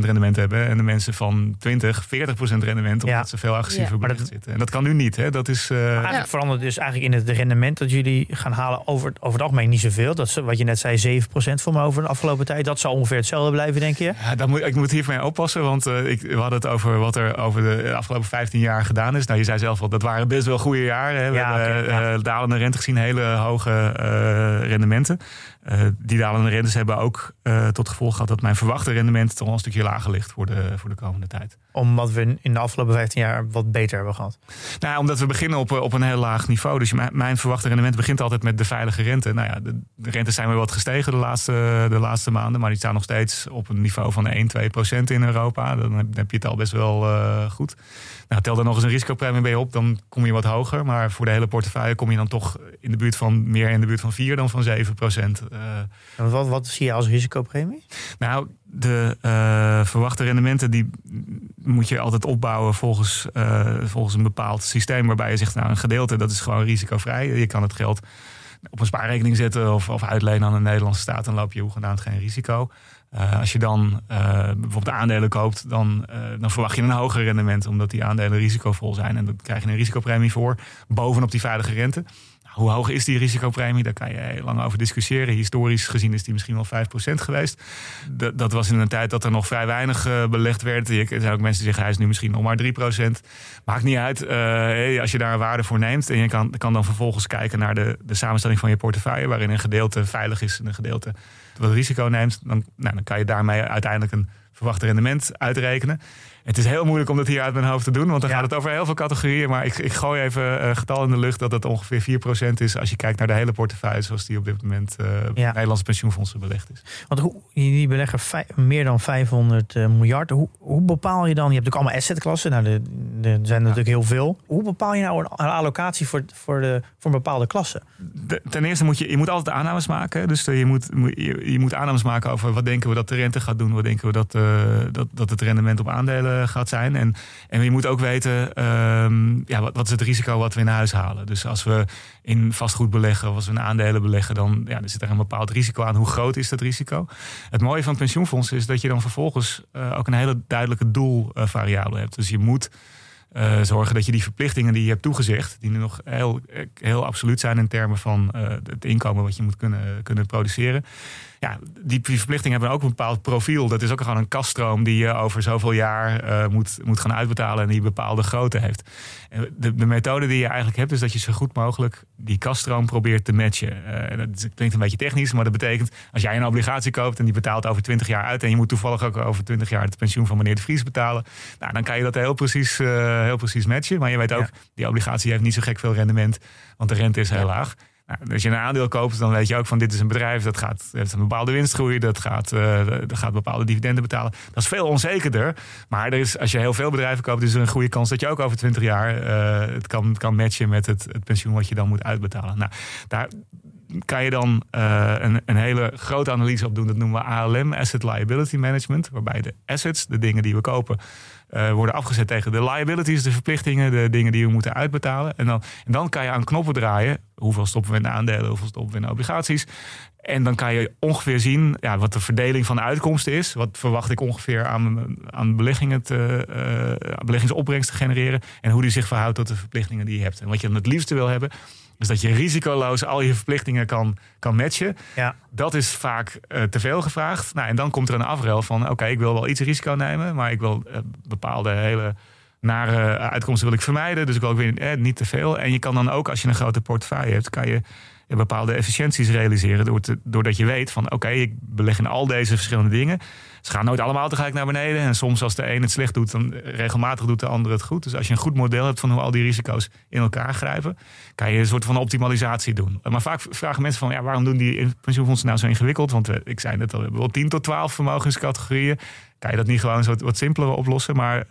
rendement hebben en de mensen van 20 40% rendement omdat ja. ze veel agressiever ja. dat, zitten. En dat kan nu niet. Hè? Dat is, uh... Eigenlijk ja. verandert dus eigenlijk in het rendement dat jullie gaan halen over, over het algemeen niet zoveel. Dat is wat je net zei, 7% voor me over de afgelopen tijd. Dat zal ongeveer hetzelfde blijven, denk je? Ja, dan moet, ik moet hiermee oppassen, want uh, ik, we hadden het over wat er over de afgelopen 15 jaar gedaan is. Nou, je zei zelf al, dat waren best wel goede jaren. Hè? We ja, hebben okay, uh, dalende rente gezien, hele hoge rendementen. Die dalende rentes hebben ook tot gevolg gehad dat mijn verwachte rendement toch een stukje lager ligt voor de, voor de komende tijd. Omdat we in de afgelopen 15 jaar wat beter hebben gehad? Nou, omdat we beginnen op, op een heel laag niveau. Dus mijn, mijn verwachte rendement begint altijd met de veilige rente. Nou ja, de, de rentes zijn weer wat gestegen de laatste, de laatste maanden. Maar die staan nog steeds op een niveau van 1, 2 procent in Europa. Dan heb, heb je het al best wel uh, goed. Nou, tel er nog eens een risicopremie bij op, dan kom je wat hoger. Maar voor de hele portefeuille kom je dan toch in de buurt van meer in de buurt van 4 dan van 7 procent. Uh, wat, wat zie je als risicopremie? Nou, de uh, verwachte rendementen die moet je altijd opbouwen volgens, uh, volgens een bepaald systeem. Waarbij je zegt, nou een gedeelte dat is gewoon risicovrij. Je kan het geld op een spaarrekening zetten of, of uitlenen aan een Nederlandse staat. Dan loop je hoegenaamd geen risico. Uh, als je dan uh, bijvoorbeeld aandelen koopt, dan, uh, dan verwacht je een hoger rendement. Omdat die aandelen risicovol zijn. En dan krijg je een risicopremie voor. Bovenop die veilige rente. Hoe hoog is die risicopremie? Daar kan je heel lang over discussiëren. Historisch gezien is die misschien wel 5% geweest. Dat, was in een tijd dat er nog vrij weinig uh, belegd werd. Er zijn ook mensen die zeggen hij is nu misschien nog maar 3%. Maakt niet uit. Hey, als je daar een waarde voor neemt en je kan, kan dan vervolgens kijken naar de, de samenstelling van je portefeuille, waarin een gedeelte veilig is en een gedeelte wat risico neemt, dan, nou, dan kan je daarmee uiteindelijk een verwachte rendement uitrekenen. Het is heel moeilijk om dat hier uit mijn hoofd te doen, want dan ja. gaat het over heel veel categorieën. Maar ik, ik gooi even een uh, getal in de lucht dat het ongeveer 4% is als je kijkt naar de hele portefeuille zoals die op dit moment uh, ja. Nederlandse pensioenfondsen belegd is. Want hoe, die beleggen meer dan 500 uh, miljard. Hoe, hoe, bepaal je dan? Je hebt natuurlijk allemaal assetklassen, nou, er zijn er natuurlijk heel veel. Hoe bepaal je nou een allocatie voor, voor, de, voor een bepaalde klasse? De, ten eerste moet je, je moet altijd aannames maken. Dus je moet, je, je moet aannames maken over wat denken we dat de rente gaat doen, wat denken we dat, dat, dat het rendement op aandelen gaat zijn. En, en je moet ook weten, um, ja, wat, wat, is het risico wat we in huis halen. Dus als we in vastgoed beleggen of als we in aandelen beleggen, dan ja, er zit er een bepaald risico aan. Hoe groot is dat risico? Het mooie van pensioenfondsen is dat je dan vervolgens uh, ook een hele duidelijke doelvariabele hebt. Dus je moet uh, zorgen dat je die verplichtingen die je hebt toegezegd, die nu nog heel, heel absoluut zijn in termen van het inkomen wat je moet kunnen, kunnen produceren. Ja, die verplichtingen hebben ook een bepaald profiel. Dat is ook gewoon een kaststroom die je over zoveel jaar uh, moet, moet gaan uitbetalen en die bepaalde grootte heeft. De, de, methode die je eigenlijk hebt, is dat je zo goed mogelijk die kaststroom probeert te matchen. Uh, dat klinkt een beetje technisch, maar dat betekent als jij een obligatie koopt en die betaalt over 20 jaar uit en je moet toevallig ook over 20 jaar het pensioen van meneer de Vries betalen, nou, dan kan je dat heel precies, uh, heel precies matchen. Maar je weet ook, ja. die obligatie heeft niet zo gek veel rendement, want de rente is heel ja. laag. Nou, als je een aandeel koopt, dan weet je ook van dit is een bedrijf dat gaat heeft een bepaalde winstgroei, dat gaat, uh, dat gaat bepaalde dividenden betalen. Dat is veel onzekerder. Maar er is, als je heel veel bedrijven koopt, is er een goede kans dat je ook over 20 jaar uh, het kan, kan matchen met het, het pensioen wat je dan moet uitbetalen. Nou, daar kan je dan uh, een, een hele grote analyse op doen. Dat noemen we ALM, Asset Liability Management. Waarbij de assets, de dingen die we kopen, uh, worden afgezet tegen de liabilities, de verplichtingen, de dingen die we moeten uitbetalen. En dan, en dan kan je aan knoppen draaien hoeveel stoppen we in aandelen, hoeveel stoppen we in obligaties. En dan kan je ongeveer zien ja, wat de verdeling van de uitkomsten is. Wat verwacht ik ongeveer aan, aan beleggingen te, uh, beleggingsopbrengst te genereren. En hoe die zich verhoudt tot de verplichtingen die je hebt. En wat je dan het liefste wil hebben, is dat je risicoloos al je verplichtingen kan, kan matchen. Ja. Dat is vaak uh, te veel gevraagd. Nou, en dan komt er een afruil van: oké, ik wil wel iets risico nemen, maar ik wil uh, bepaalde hele nare uitkomsten wil ik vermijden. Dus ik wil ook weer eh, niet te veel. En je kan dan ook, als je een grote portefeuille hebt, kan je bepaalde efficiënties realiseren. Door doordat je weet van oké, ik beleg in al deze verschillende dingen. Ze gaan nooit allemaal tegelijk naar beneden. En soms als de een het slecht doet, dan regelmatig doet de ander het goed. Dus als je een goed model hebt van hoe al die risico's in elkaar grijpen, kan je een soort van optimalisatie doen. Maar vaak vragen mensen van ja, waarom doen die pensioenfondsen nou zo ingewikkeld? Want ik zei net al, we hebben wel 10 tot 12 vermogenscategorieën. Kan je dat niet gewoon zo wat simpeler oplossen? Maar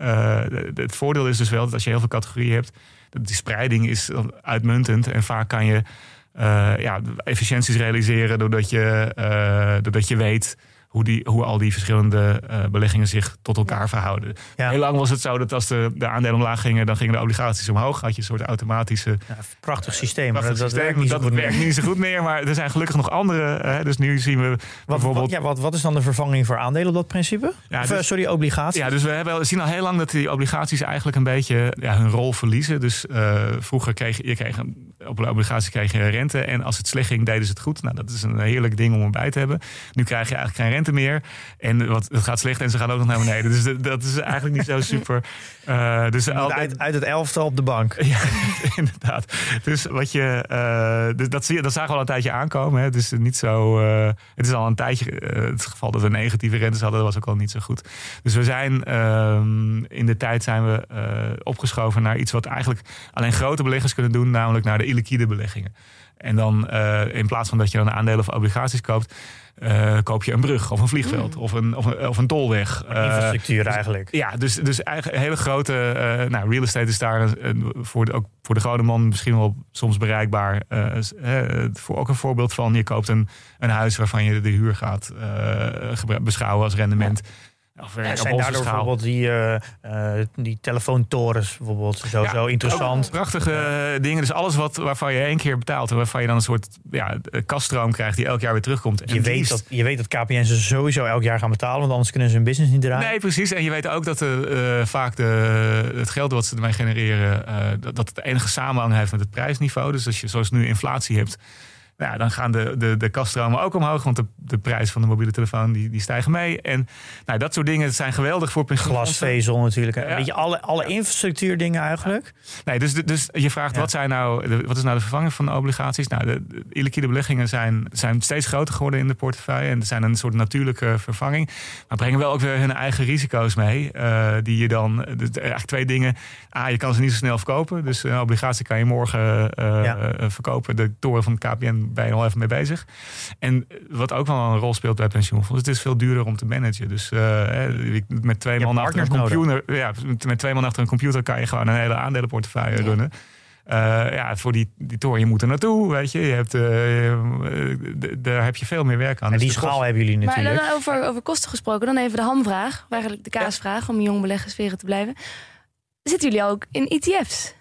het voordeel is dus wel dat als je heel veel categorieën hebt, die spreiding is uitmuntend. En vaak kan je ja, efficiënties realiseren doordat je, doordat je weet hoe, die, hoe al die verschillende uh, beleggingen zich tot elkaar verhouden. Heel lang was het zo dat als de, de aandelen omlaag gingen, dan gingen de obligaties omhoog. Had je een soort automatische. Ja, prachtig systeem. Prachtig dat, systeem, werkt, niet, dat zo werkt niet zo goed meer. Maar er zijn gelukkig nog andere. dus nu zien we bijvoorbeeld. Wat, ja, wat, wat is dan de vervanging voor aandelen op dat principe? Ja, of, dus, sorry, obligaties. Ja, dus we hebben, zien al heel lang dat die obligaties eigenlijk een beetje ja, hun rol verliezen. Dus uh, vroeger kreeg je kreeg een, op een obligatie kreeg je rente. En als het slecht ging, deden ze het goed. Nou, dat is een heerlijk ding om erbij te hebben. Nu krijg je eigenlijk geen rente meer. En wat, het gaat slecht en ze gaan ook nog naar beneden. Dus dat is eigenlijk niet zo super. Uh, dus uit, uit het elftal op de bank. ja, inderdaad. Dus wat je, uh, dus dat, zie dat zagen we al een tijdje aankomen. Hè. Het is niet zo. Uh, het is al een tijdje. het geval dat we negatieve rentes hadden, dat was ook al niet zo goed. Dus we zijn ehm, in de tijd zijn we opgeschoven naar iets wat eigenlijk alleen grote beleggers kunnen doen, namelijk naar de illiquide beleggingen. En dan in plaats van dat je dan aandelen of obligaties koopt uh, koop je een brug of een vliegveld mm. of, een, of, een, of een tolweg. Infrastructuur eigenlijk. Ja, dus, dus eigenlijk hele grote. Nou, real estate is daar voor de, ook voor de gewone man misschien wel soms bereikbaar. voor, ook een voorbeeld van: je koopt een, een huis waarvan je de huur gaat beschouwen als rendement. Of ja, zijn daardoor bijvoorbeeld die, uh, uh, die telefoontorens bijvoorbeeld zo, ja, zo interessant. Prachtige dingen. Dus alles wat, waarvan je één keer betaalt en waarvan je dan een soort ja, kaststroom krijgt die elk jaar weer terugkomt. Je, weet, dat, je weet dat KPN ze sowieso elk jaar gaan betalen, want anders kunnen ze hun business niet draaien. Nee, precies. En je weet ook dat de, vaak de, het geld wat ze ermee genereren, dat, dat het enige samenhang heeft met het prijsniveau. Dus als je zoals nu inflatie hebt nou, dan gaan de, de, de kaststromen ook omhoog, want de, de prijs van de mobiele telefoon die, die stijgen mee. En nou, dat soort dingen zijn geweldig voor. Glasvezel natuurlijk. Ja. Weet je, alle, alle infrastructuurdingen eigenlijk. Nee, dus, dus je vraagt wat, zijn nou, wat is nou de vervanging van de obligaties? Nou, de, de illiquide beleggingen zijn, zijn steeds groter geworden in de portefeuille. En zijn een soort natuurlijke vervanging. Maar brengen wel ook weer hun eigen risico's mee. Uh, die je dan, dus eigenlijk twee dingen. A, je kan ze niet zo snel verkopen. Dus een obligatie kan je morgen uh, verkopen. De toren van het KPN ben je nog even mee bezig. En wat ook wel een rol speelt bij pensioenfondsen, het is veel duurder om te managen. Dus uh, met twee man achter een computer, ja, met twee man achter een computer kan je gewoon een hele aandelenportefeuille runnen. Uh, ja, voor die, die toren, je moet er naartoe, weet je. je hebt, uh, daar heb je veel meer werk aan. En dus die schaal hebben jullie natuurlijk. Maar dan over, over kosten gesproken, dan even de hamvraag. Eigenlijk de kaasvraag, om jong beleggersferen te blijven. Zitten jullie ook in ETF's?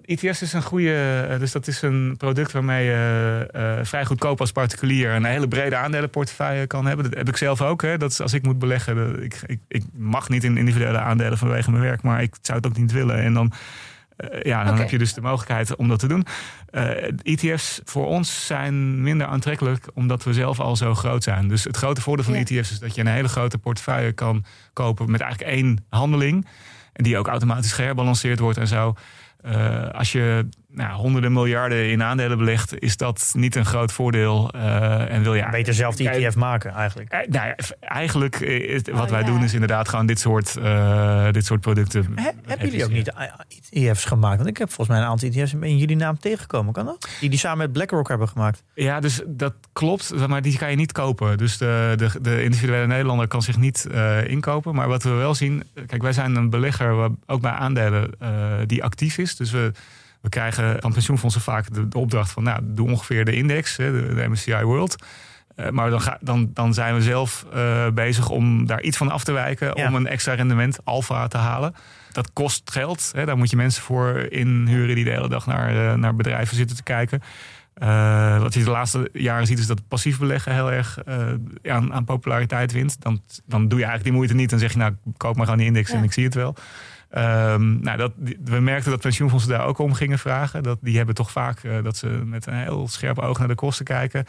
ETS is een goede, eh, dus dat is een product waarmee je uh, vrij goedkoop als particulier een hele brede aandelenportefeuille kan hebben. Dat heb ik zelf ook. Hè. Dat is, als ik moet beleggen, ik, ik, ik, mag niet in individuele aandelen vanwege mijn werk, maar ik zou het ook niet willen. En dan, uh, ja, dan heb je dus de mogelijkheid om dat te doen. ETF's voor ons zijn minder aantrekkelijk omdat we zelf al zo groot zijn. Dus het grote voordeel van ETF's is dat je een hele grote portefeuille kan kopen met eigenlijk één handeling. En die ook automatisch geherbalanceerd wordt en zo. Uh, als je nou, honderden miljarden in aandelen belegt, is dat niet een groot voordeel. Uh, en wil je beter zelf de ETF maken eigenlijk. Uh, nou ja, eigenlijk is, wat oh, wij doen is inderdaad gewoon dit soort, uh, dit soort producten. He, hebben jullie ook niet ETF's gemaakt? Want ik heb volgens mij een aantal ETF's in jullie naam tegengekomen. Kan dat? Die die samen met BlackRock hebben gemaakt. Ja, dus dat klopt, maar die kan je niet kopen. Dus de, de, de individuele Nederlander kan zich niet inkopen. Maar wat we wel zien, kijk, wij zijn een belegger ook bij aandelen die actief is. Dus we we krijgen van pensioenfondsen vaak de, opdracht van, nou, doe ongeveer de index, de, de MSCI World. Eh, maar dan, ga, dan, dan zijn we zelf eh, bezig om daar iets van af te wijken. Ja. Om een extra rendement, alfa, te halen. Dat kost geld. Hè. Daar moet je mensen voor inhuren die de hele dag naar, eh, naar bedrijven zitten te kijken. Wat je de laatste jaren ziet is dat passief beleggen heel erg aan, aan populariteit wint. Dan, dan doe je eigenlijk die moeite niet. Dan zeg je nou, koop maar gewoon die index Ja. en ik zie het wel. Ehm, nou, dat, we merkten dat pensioenfondsen daar ook om gingen vragen. Dat, die hebben toch vaak eh, dat ze met een heel scherp oog naar de kosten kijken.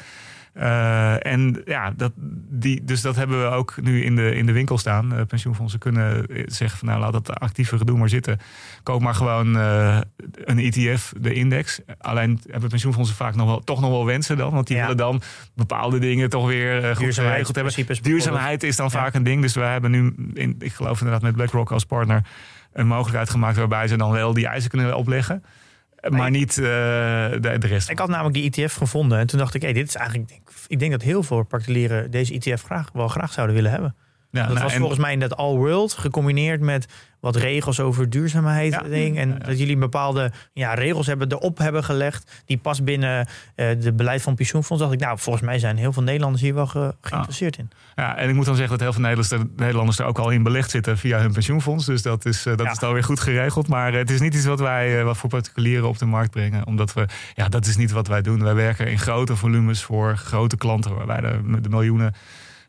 Eh, en ja, dat, die, dus dat hebben we ook nu in de, in de winkel staan. Eh, pensioenfondsen kunnen zeggen van nou laat dat actieve gedoe maar zitten. Koop maar gewoon een ETF, de index. Alleen hebben pensioenfondsen vaak nog wel, toch nog wel wensen dan. Want die Ja. willen dan bepaalde dingen toch weer goed geregeld hebben. Duurzaamheid is dan Ja. vaak een ding. Dus wij hebben nu, in, ik geloof inderdaad met BlackRock als partner, een mogelijkheid gemaakt waarbij ze dan wel die eisen kunnen opleggen. Maar niet eh, de, de rest. Ik had namelijk die ETF gevonden en toen dacht ik, hey, dit is eigenlijk, ik denk, ik denk dat heel veel particulieren deze ETF graag, wel graag zouden willen hebben. Dat nou, was en- volgens mij in dat All World gecombineerd met wat regels over duurzaamheid. Ja. Ding, en Ja, ja. dat jullie bepaalde ja, regels hebben erop hebben gelegd. Die pas binnen eh de beleid van pensioenfonds. Dacht ik, nou, volgens mij zijn heel veel Nederlanders hier wel ge- geïnteresseerd in. Ja, en ik moet dan zeggen dat heel veel Nederlanders, Nederlanders er ook al in belegd zitten via hun pensioenfonds. Dus dat is, eh, dat is dan weer goed geregeld. Maar eh, het is niet iets wat wij eh, wat voor particulieren op de markt brengen. Omdat we, ja, dat is niet wat wij doen. Wij werken in grote volumes voor grote klanten, waarbij de, de miljoenen eh,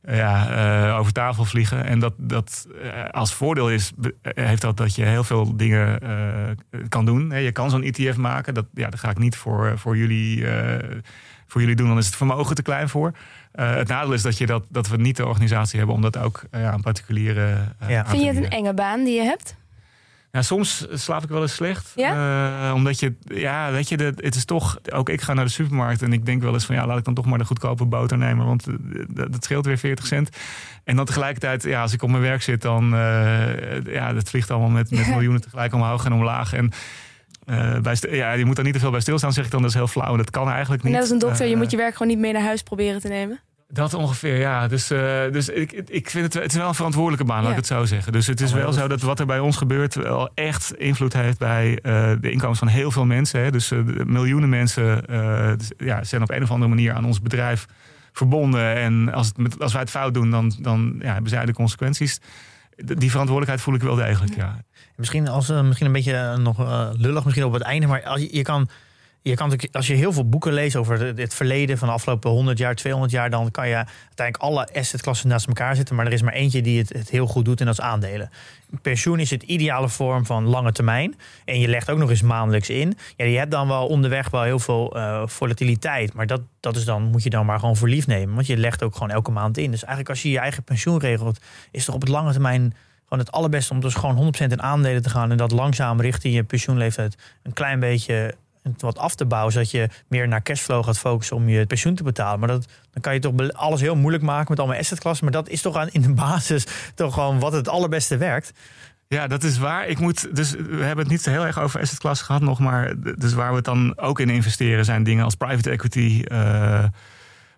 ja, eh, over tafel vliegen. En dat, dat eh, als voordeel is, eh, heeft dat dat je heel veel dingen eh, kan doen. Hè, Je kan zo'n ETF maken. Dat, ja, dat ga ik niet voor, voor, jullie, eh, voor jullie doen. Dan is het vermogen te klein voor. Eh, het nadeel is dat, je dat, dat we niet de organisatie hebben om dat ook ja, aan particulieren Ja. aan te Vind je het een enge baan die je hebt? Ja, soms slaap ik wel eens slecht. Ja? Eh, omdat je, ja, weet je, de, het is toch. Ook ik ga naar de supermarkt en ik denk wel eens van ja, laat ik dan toch maar de goedkope boter nemen. Want eh, dat, scheelt weer 40 cent. En dan tegelijkertijd, ja, als ik op mijn werk zit, dan. eh, ja, dat vliegt allemaal met, met miljoenen tegelijk omhoog en omlaag. En. eh, bij ja, je moet daar niet te veel bij stilstaan, zeg ik dan. Dat is heel flauw. Dat kan eigenlijk niet. Net als een dokter, je moet je werk gewoon niet mee naar huis proberen te nemen. Dat ongeveer, ja. Dus, eh, dus ik, ik vind het, het is wel een verantwoordelijke baan, laat Ja. ik het zo zeggen. Dus het is wel zo dat wat er bij ons gebeurt wel echt invloed heeft bij eh, de inkomens van heel veel mensen. Hè. Dus eh, miljoenen mensen dus, ja, zijn op een of andere manier aan ons bedrijf verbonden. En als, het met, als wij het fout doen, dan, dan ja, hebben zij de consequenties. Die verantwoordelijkheid voel ik wel degelijk, ja. Misschien, als, misschien een beetje nog lullig misschien op het einde. Maar als je, je kan... Je kan natuurlijk, als je heel veel boeken leest over het- verleden van de afgelopen 100 jaar, 200 jaar, dan kan je uiteindelijk alle assetklassen naast elkaar zetten. Maar er is maar eentje die het, heel goed doet en dat is aandelen. Pensioen is het ideale vorm van lange termijn. En je legt ook nog eens maandelijks in. Ja, je hebt dan wel onderweg wel heel veel eh, volatiliteit. Maar dat, dat is dan, moet je dan maar gewoon voor lief nemen. Want je legt ook gewoon elke maand in. Dus eigenlijk als je je eigen pensioen regelt, is toch op het lange termijn gewoon het allerbeste om dus gewoon 100% in aandelen te gaan. En dat langzaam richting je pensioenleeftijd een klein beetje wat af te bouwen. Zodat je meer naar cashflow gaat focussen om je pensioen te betalen. Maar dat, dan kan je toch alles heel moeilijk maken met allemaal assetklassen. Maar dat is toch aan, in de basis toch gewoon wat het allerbeste werkt. Ja, dat is waar. Ik moet, dus we hebben het niet heel erg over asset gehad nog, maar dus waar we het dan ook in investeren zijn dingen als private equity, eh,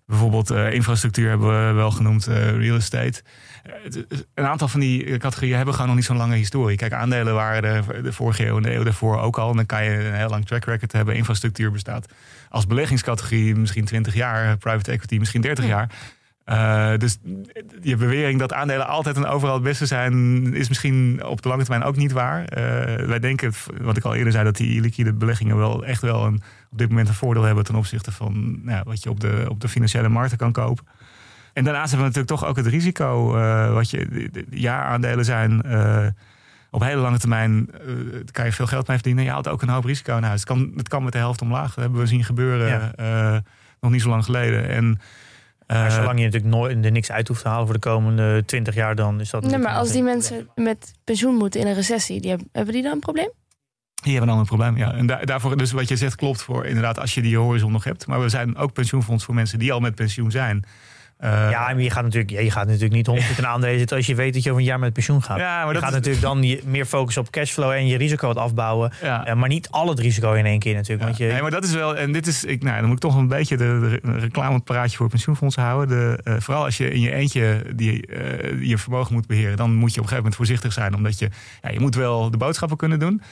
bijvoorbeeld eh, infrastructuur hebben we wel genoemd, eh, real estate. Eh, een aantal van die categorieën hebben gewoon nog niet zo'n lange historie. Kijk, aandelen waren de vorige eeuw en de eeuw daarvoor ook al. En dan kan je een heel lang track record hebben. Infrastructuur bestaat als beleggingscategorie misschien 20 jaar, private equity misschien 30 jaar. Eh, dus je bewering dat aandelen altijd en overal het beste zijn, is misschien op de lange termijn ook niet waar. Eh, wij denken, wat ik al eerder zei, dat die liquide beleggingen wel echt wel een, op dit moment een voordeel hebben ten opzichte van nou, wat je op de, op de financiële markten kan kopen. En daarnaast hebben we natuurlijk toch ook het risico, eh, wat je de, de jaaraandelen zijn. eh, op hele lange termijn eh, kan je veel geld mee verdienen. Je haalt ook een hoop risico in huis. Het kan, het kan met de helft omlaag. Dat hebben we zien gebeuren Ja. eh, nog niet zo lang geleden. En Maar eh, zolang je natuurlijk nooit er niks uit hoeft te halen voor de komende 20 jaar, dan is dat. Nee, maar als die mensen met pensioen moeten in een recessie, die hebben, hebben die dan een probleem? Die hebben dan een probleem, ja. En da- daarvoor, dus wat je zegt klopt voor inderdaad als je die horizon nog hebt. Maar we zijn ook pensioenfonds voor mensen die al met pensioen zijn. Eh, Ja, maar je gaat natuurlijk, je gaat natuurlijk niet 100% in aandelen zitten als je weet dat je over een jaar met pensioen gaat. ja, maar je dat gaat is- natuurlijk dan je meer focussen op cashflow en je risico wat afbouwen. ja. Eh, maar niet al het risico in één keer natuurlijk. Ja, Want je, nee, maar dat is wel, en dit is, ik, nou, dan moet ik toch een beetje de, de re- reclamepraatje voor pensioenfondsen houden. De, eh, vooral als je in je eentje die, je vermogen moet beheren, dan moet je op een gegeven moment voorzichtig zijn, omdat je, ja, je moet wel de boodschappen kunnen doen.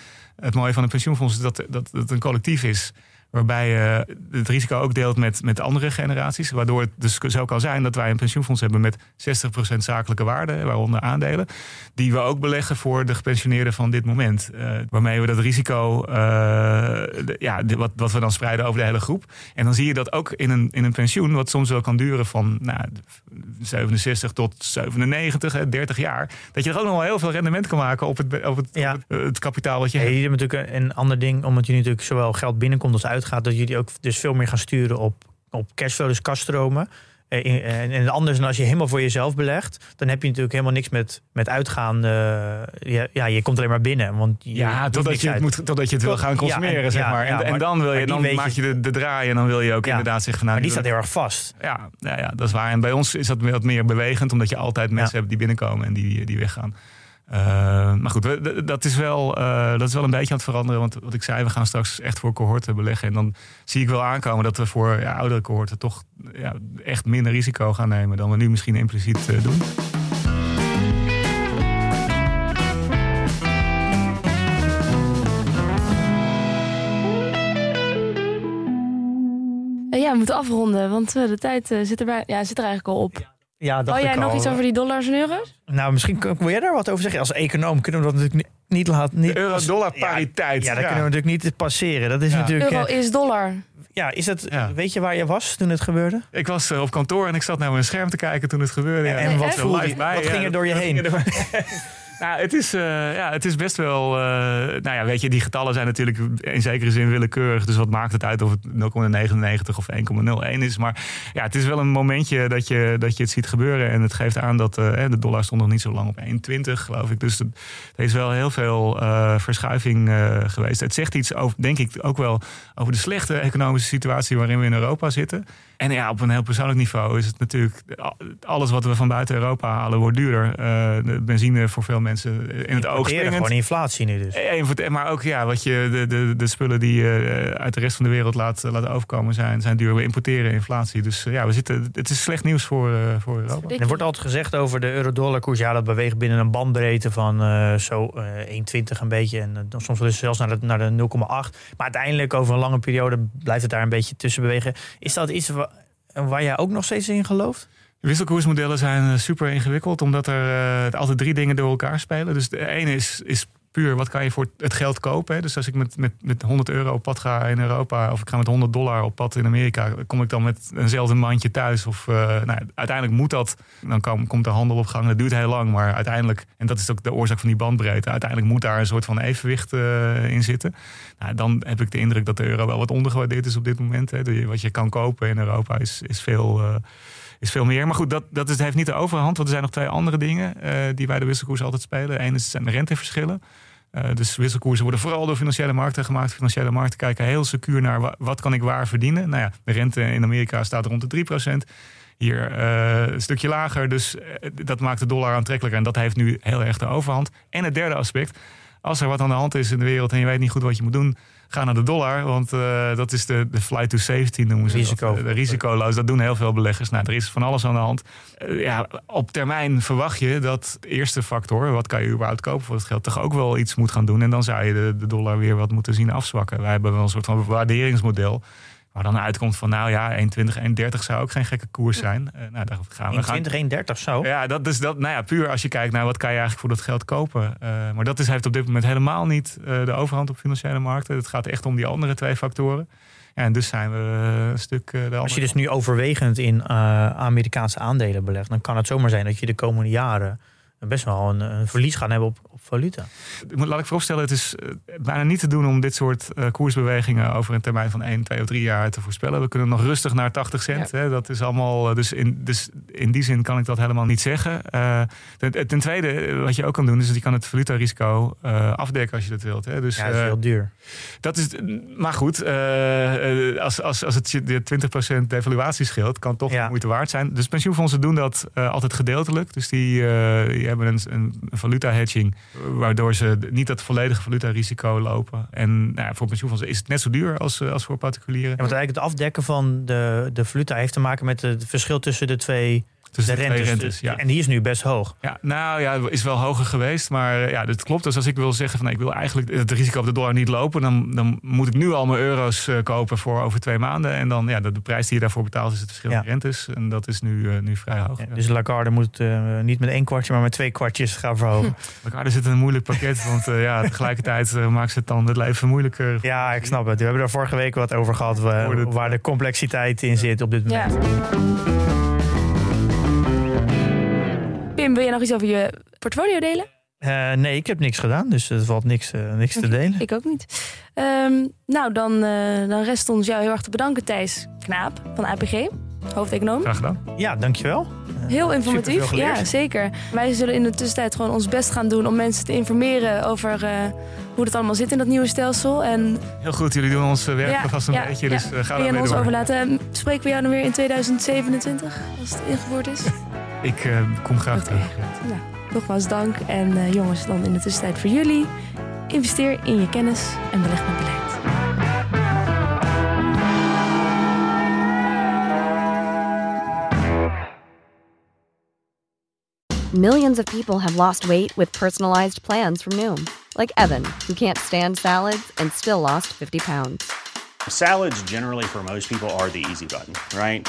Het mooie van een pensioenfonds is dat, dat het een collectief is. Waarbij je het risico ook deelt met, met andere generaties. Waardoor het dus zo kan zijn dat wij een pensioenfonds hebben met 60% zakelijke waarde, waaronder aandelen. Die we ook beleggen voor de gepensioneerden van dit moment. Uh, waarmee we dat risico, uh, de, ja, de, wat, wat we dan spreiden over de hele groep. En dan zie je dat ook in een, in een pensioen, wat soms wel kan duren van nou, 67 tot 97, hè, 30 jaar. Dat je er ook nog wel heel veel rendement kan maken op het, op het, Ja. op het, het kapitaal wat je Hey, hebt. je hebt natuurlijk een, ander ding, omdat jullie natuurlijk zowel geld binnenkomt als uitgaat, dat jullie ook dus veel meer gaan sturen op, op cashflow, dus kaststromen. Eh, En, en anders dan als je helemaal voor jezelf belegt, dan heb je natuurlijk helemaal niks met, met uitgaan. eh, ja, ja, je komt alleen maar binnen. Want je Ja, totdat je, het moet, totdat je het wil gaan ja, consumeren, en- zeg ja, maar. En, en dan, wil je, dan maak je- de, de draai en dan wil je ook inderdaad zeggen van... Nou, Maar die staat heel erg vast. ja, ja, ja, dat is waar. En bij ons is dat wat meer bewegend, omdat je altijd mensen hebt die binnenkomen en die, die weggaan. Eh, maar goed, dat is, wel, eh, dat is wel een beetje aan het veranderen. Want wat ik zei, we gaan straks echt voor cohorten beleggen. En dan zie ik wel aankomen dat we voor ja, oudere cohorten toch ja, echt minder risico gaan nemen dan we nu misschien impliciet eh, doen. Ja, we moeten afronden, want de tijd zit, erbij, ja, zit er eigenlijk al op. Ja, dacht jij ik nog al. iets over die dollars en euro's? Nou, misschien kun- wil jij daar wat over zeggen. Als econoom kunnen we dat natuurlijk niet, niet laten. Niet euro-dollar pariteit. Ja, dat kunnen we natuurlijk niet passeren. Dat is Ja. natuurlijk. Euro eh, is dollar. ja, is Ja. Weet je waar je was toen het gebeurde? Ik was eh, op kantoor en ik zat naar mijn scherm te kijken toen het gebeurde. Ja. En wat voelde live je? bij, Wat ja, ging er dat- door je dat heen? nou, het is, eh, ja, het is best wel. eh, nou ja, weet je, die getallen zijn natuurlijk in zekere zin willekeurig. Dus wat maakt het uit of het 0,99 of 1,01 is? Maar ja, het is wel een momentje dat je, dat je het ziet gebeuren. En het geeft aan dat eh, de dollar stond nog niet zo lang op 1,20, geloof ik. Dus er is wel heel veel verschuiving geweest. Het zegt iets over, denk ik, ook wel over de slechte economische situatie waarin we in Europa zitten. En ja, op een heel persoonlijk niveau is het natuurlijk... alles wat we van buiten Europa halen wordt duurder. Eh, de benzine voor veel mensen in het oog springend. Gewoon inflatie nu dus. Voor het- maar ook ja, wat je, de, de, de spullen die je uit de rest van de wereld laat, laat overkomen zijn, zijn duur. We importeren inflatie. Dus eh, ja, we zitten, het is slecht nieuws voor, eh, voor Europa. Er wordt altijd gezegd over de euro-dollar koers. Ja, dat beweegt binnen een bandbreedte van eh, zo eh 1,20 een beetje. En eh, dan soms wel eens zelfs naar de, naar de 0,8. Maar uiteindelijk over een lange periode blijft het daar een beetje tussen bewegen. Is dat iets wa- waar jij ook nog steeds in gelooft? Wisselkoersmodellen zijn eh, super ingewikkeld, omdat er eh, altijd drie dingen door elkaar spelen. Dus de ene is, is puur wat kan je voor het geld kopen. Hè? Dus als ik met, met, met 100 euro op pad ga in Europa, of ik ga met 100 dollar op pad in Amerika, kom ik dan met eenzelfde mandje thuis? Of uh, nou, uiteindelijk moet dat, dan kom, komt de handel op gang. Dat duurt heel lang, maar uiteindelijk, en dat is ook de oorzaak van die bandbreedte, uiteindelijk moet daar een soort van evenwicht uh, in zitten. Nou, dan heb ik de indruk dat de euro wel wat ondergewaardeerd is op dit moment. Hè? Wat je kan kopen in Europa is, is veel. Uh, is veel meer. Maar goed, dat, dat is, heeft niet de overhand. Want er zijn nog twee andere dingen uh, die bij de wisselkoers altijd spelen. Eén is zijn de renteverschillen. Uh, dus wisselkoersen worden vooral door financiële markten gemaakt. Financiële markten kijken heel secuur naar wat, kan ik waar verdienen. Nou ja, de rente in Amerika staat rond de 3%. Hier uh, een stukje lager. Dus dat maakt de dollar aantrekkelijker. En dat heeft nu heel erg de overhand. En het derde aspect. Als er wat aan de hand is in de wereld en je weet niet goed wat je moet doen, ga naar de dollar. Want uh, dat is de, de flight to safety noemen ze Risico. dat. De risicoloos, dat doen heel veel beleggers. Nou, er is van alles aan de hand. Uh, ja, op termijn verwacht je dat de eerste factor, wat kan je überhaupt kopen voor het geld, toch ook wel iets moet gaan doen. En dan zou je de, de dollar weer wat moeten zien afzwakken. Wij hebben wel een soort van waarderingsmodel. Waar dan uitkomt van, nou ja, 1,20, 1,30 zou ook geen gekke koers zijn. Uh, nou, daar gaan we 1,20, 1,30 zo? Ja, dat is dat. Nou ja, puur als je kijkt naar wat kan je eigenlijk voor dat geld kopen. Uh, maar dat is, heeft op dit moment helemaal niet uh, de overhand op financiële markten. Het gaat echt om die andere twee factoren. Ja, en dus zijn we een stuk de andere... Als je dus nu overwegend in uh, Amerikaanse aandelen belegt, dan kan het zomaar zijn dat je de komende jaren best wel een, een verlies gaan hebben op valuta. Laat ik vooropstellen, het is uh, bijna niet te doen om dit soort uh, koersbewegingen over een termijn van 1, 2 of 3 jaar te voorspellen. We kunnen nog rustig naar 80 cent. Ja. Hè, dat is allemaal. Uh, dus in, dus in die zin kan ik dat helemaal niet zeggen. Uh, ten, ten, tweede, wat je ook kan doen, is dat je kan het valutarisico afdekken als je dat wilt. Hè. Dus, ja, dat is heel duur. Dat is, maar goed, als, als, als het je de 20% devaluatie scheelt, kan toch ja. moeite waard zijn. Dus pensioenfondsen doen dat altijd gedeeltelijk. Dus die, die hebben een, een, een valuta hedging waardoor ze niet dat volledige valutarisico lopen. En nou voor pensioenfondsen is het net zo duur als, als voor particulieren. Ja, want eigenlijk het afdekken van de, de valuta heeft te maken met het verschil tussen de twee tussen de de, twee rentes. rentes. dus- Ja. En die is nu best hoog. Ja, nou ja, is wel hoger geweest. Maar ja, dat klopt. Dus als ik wil zeggen van nou, ik wil eigenlijk het risico op de dollar niet lopen, dan, dan moet ik nu al mijn euro's eh, kopen voor over twee maanden. En dan ja, de, de prijs die je daarvoor betaalt is het verschil in Ja. rentes. En dat is nu, eh, nu vrij hoog. Ja, Ja. Dus Lagarde moet eh, niet met één kwartje, maar met twee kwartjes gaan verhogen. Elkaar zit in een moeilijk pakket. Want eh, ja, tegelijkertijd eh, maakt ze het dan het leven moeilijker. Ja, ik snap het. We hebben er vorige week wat over gehad, waar de complexiteit in zit op dit Ja. Wil je nog iets over je portfolio delen? Eh, nee, ik heb niks gedaan, dus er valt niks, eh, niks te delen. Ik ook niet. Ehm, nou, dan, eh, dan rest ons jou heel erg te bedanken, Thijs Knaap van APG, hoofdeconoom. Graag gedaan. Ja, dankjewel. Heel informatief, ja zeker. Wij zullen in de tussentijd gewoon ons best gaan doen om mensen te informeren over eh, hoe het allemaal zit in dat nieuwe stelsel. En Heel goed, jullie doen ons werk Ja, vast een ja, beetje. ja. Dus uh, gaan we ons door. overlaten. Spreken we jou dan weer in 2027 als het ingevoerd is? Ik eh, kom graag Oké. terug. nou, nogmaals dank. En eh, jongens, dan in de tussentijd voor jullie. Investeer in je kennis en beleg met beleid. Millions of people have lost weight with personalized plans from Noom, like Evan, who can't stand salads and still lost 50 pounds. Salads, generally, for most people, are the easy button, right?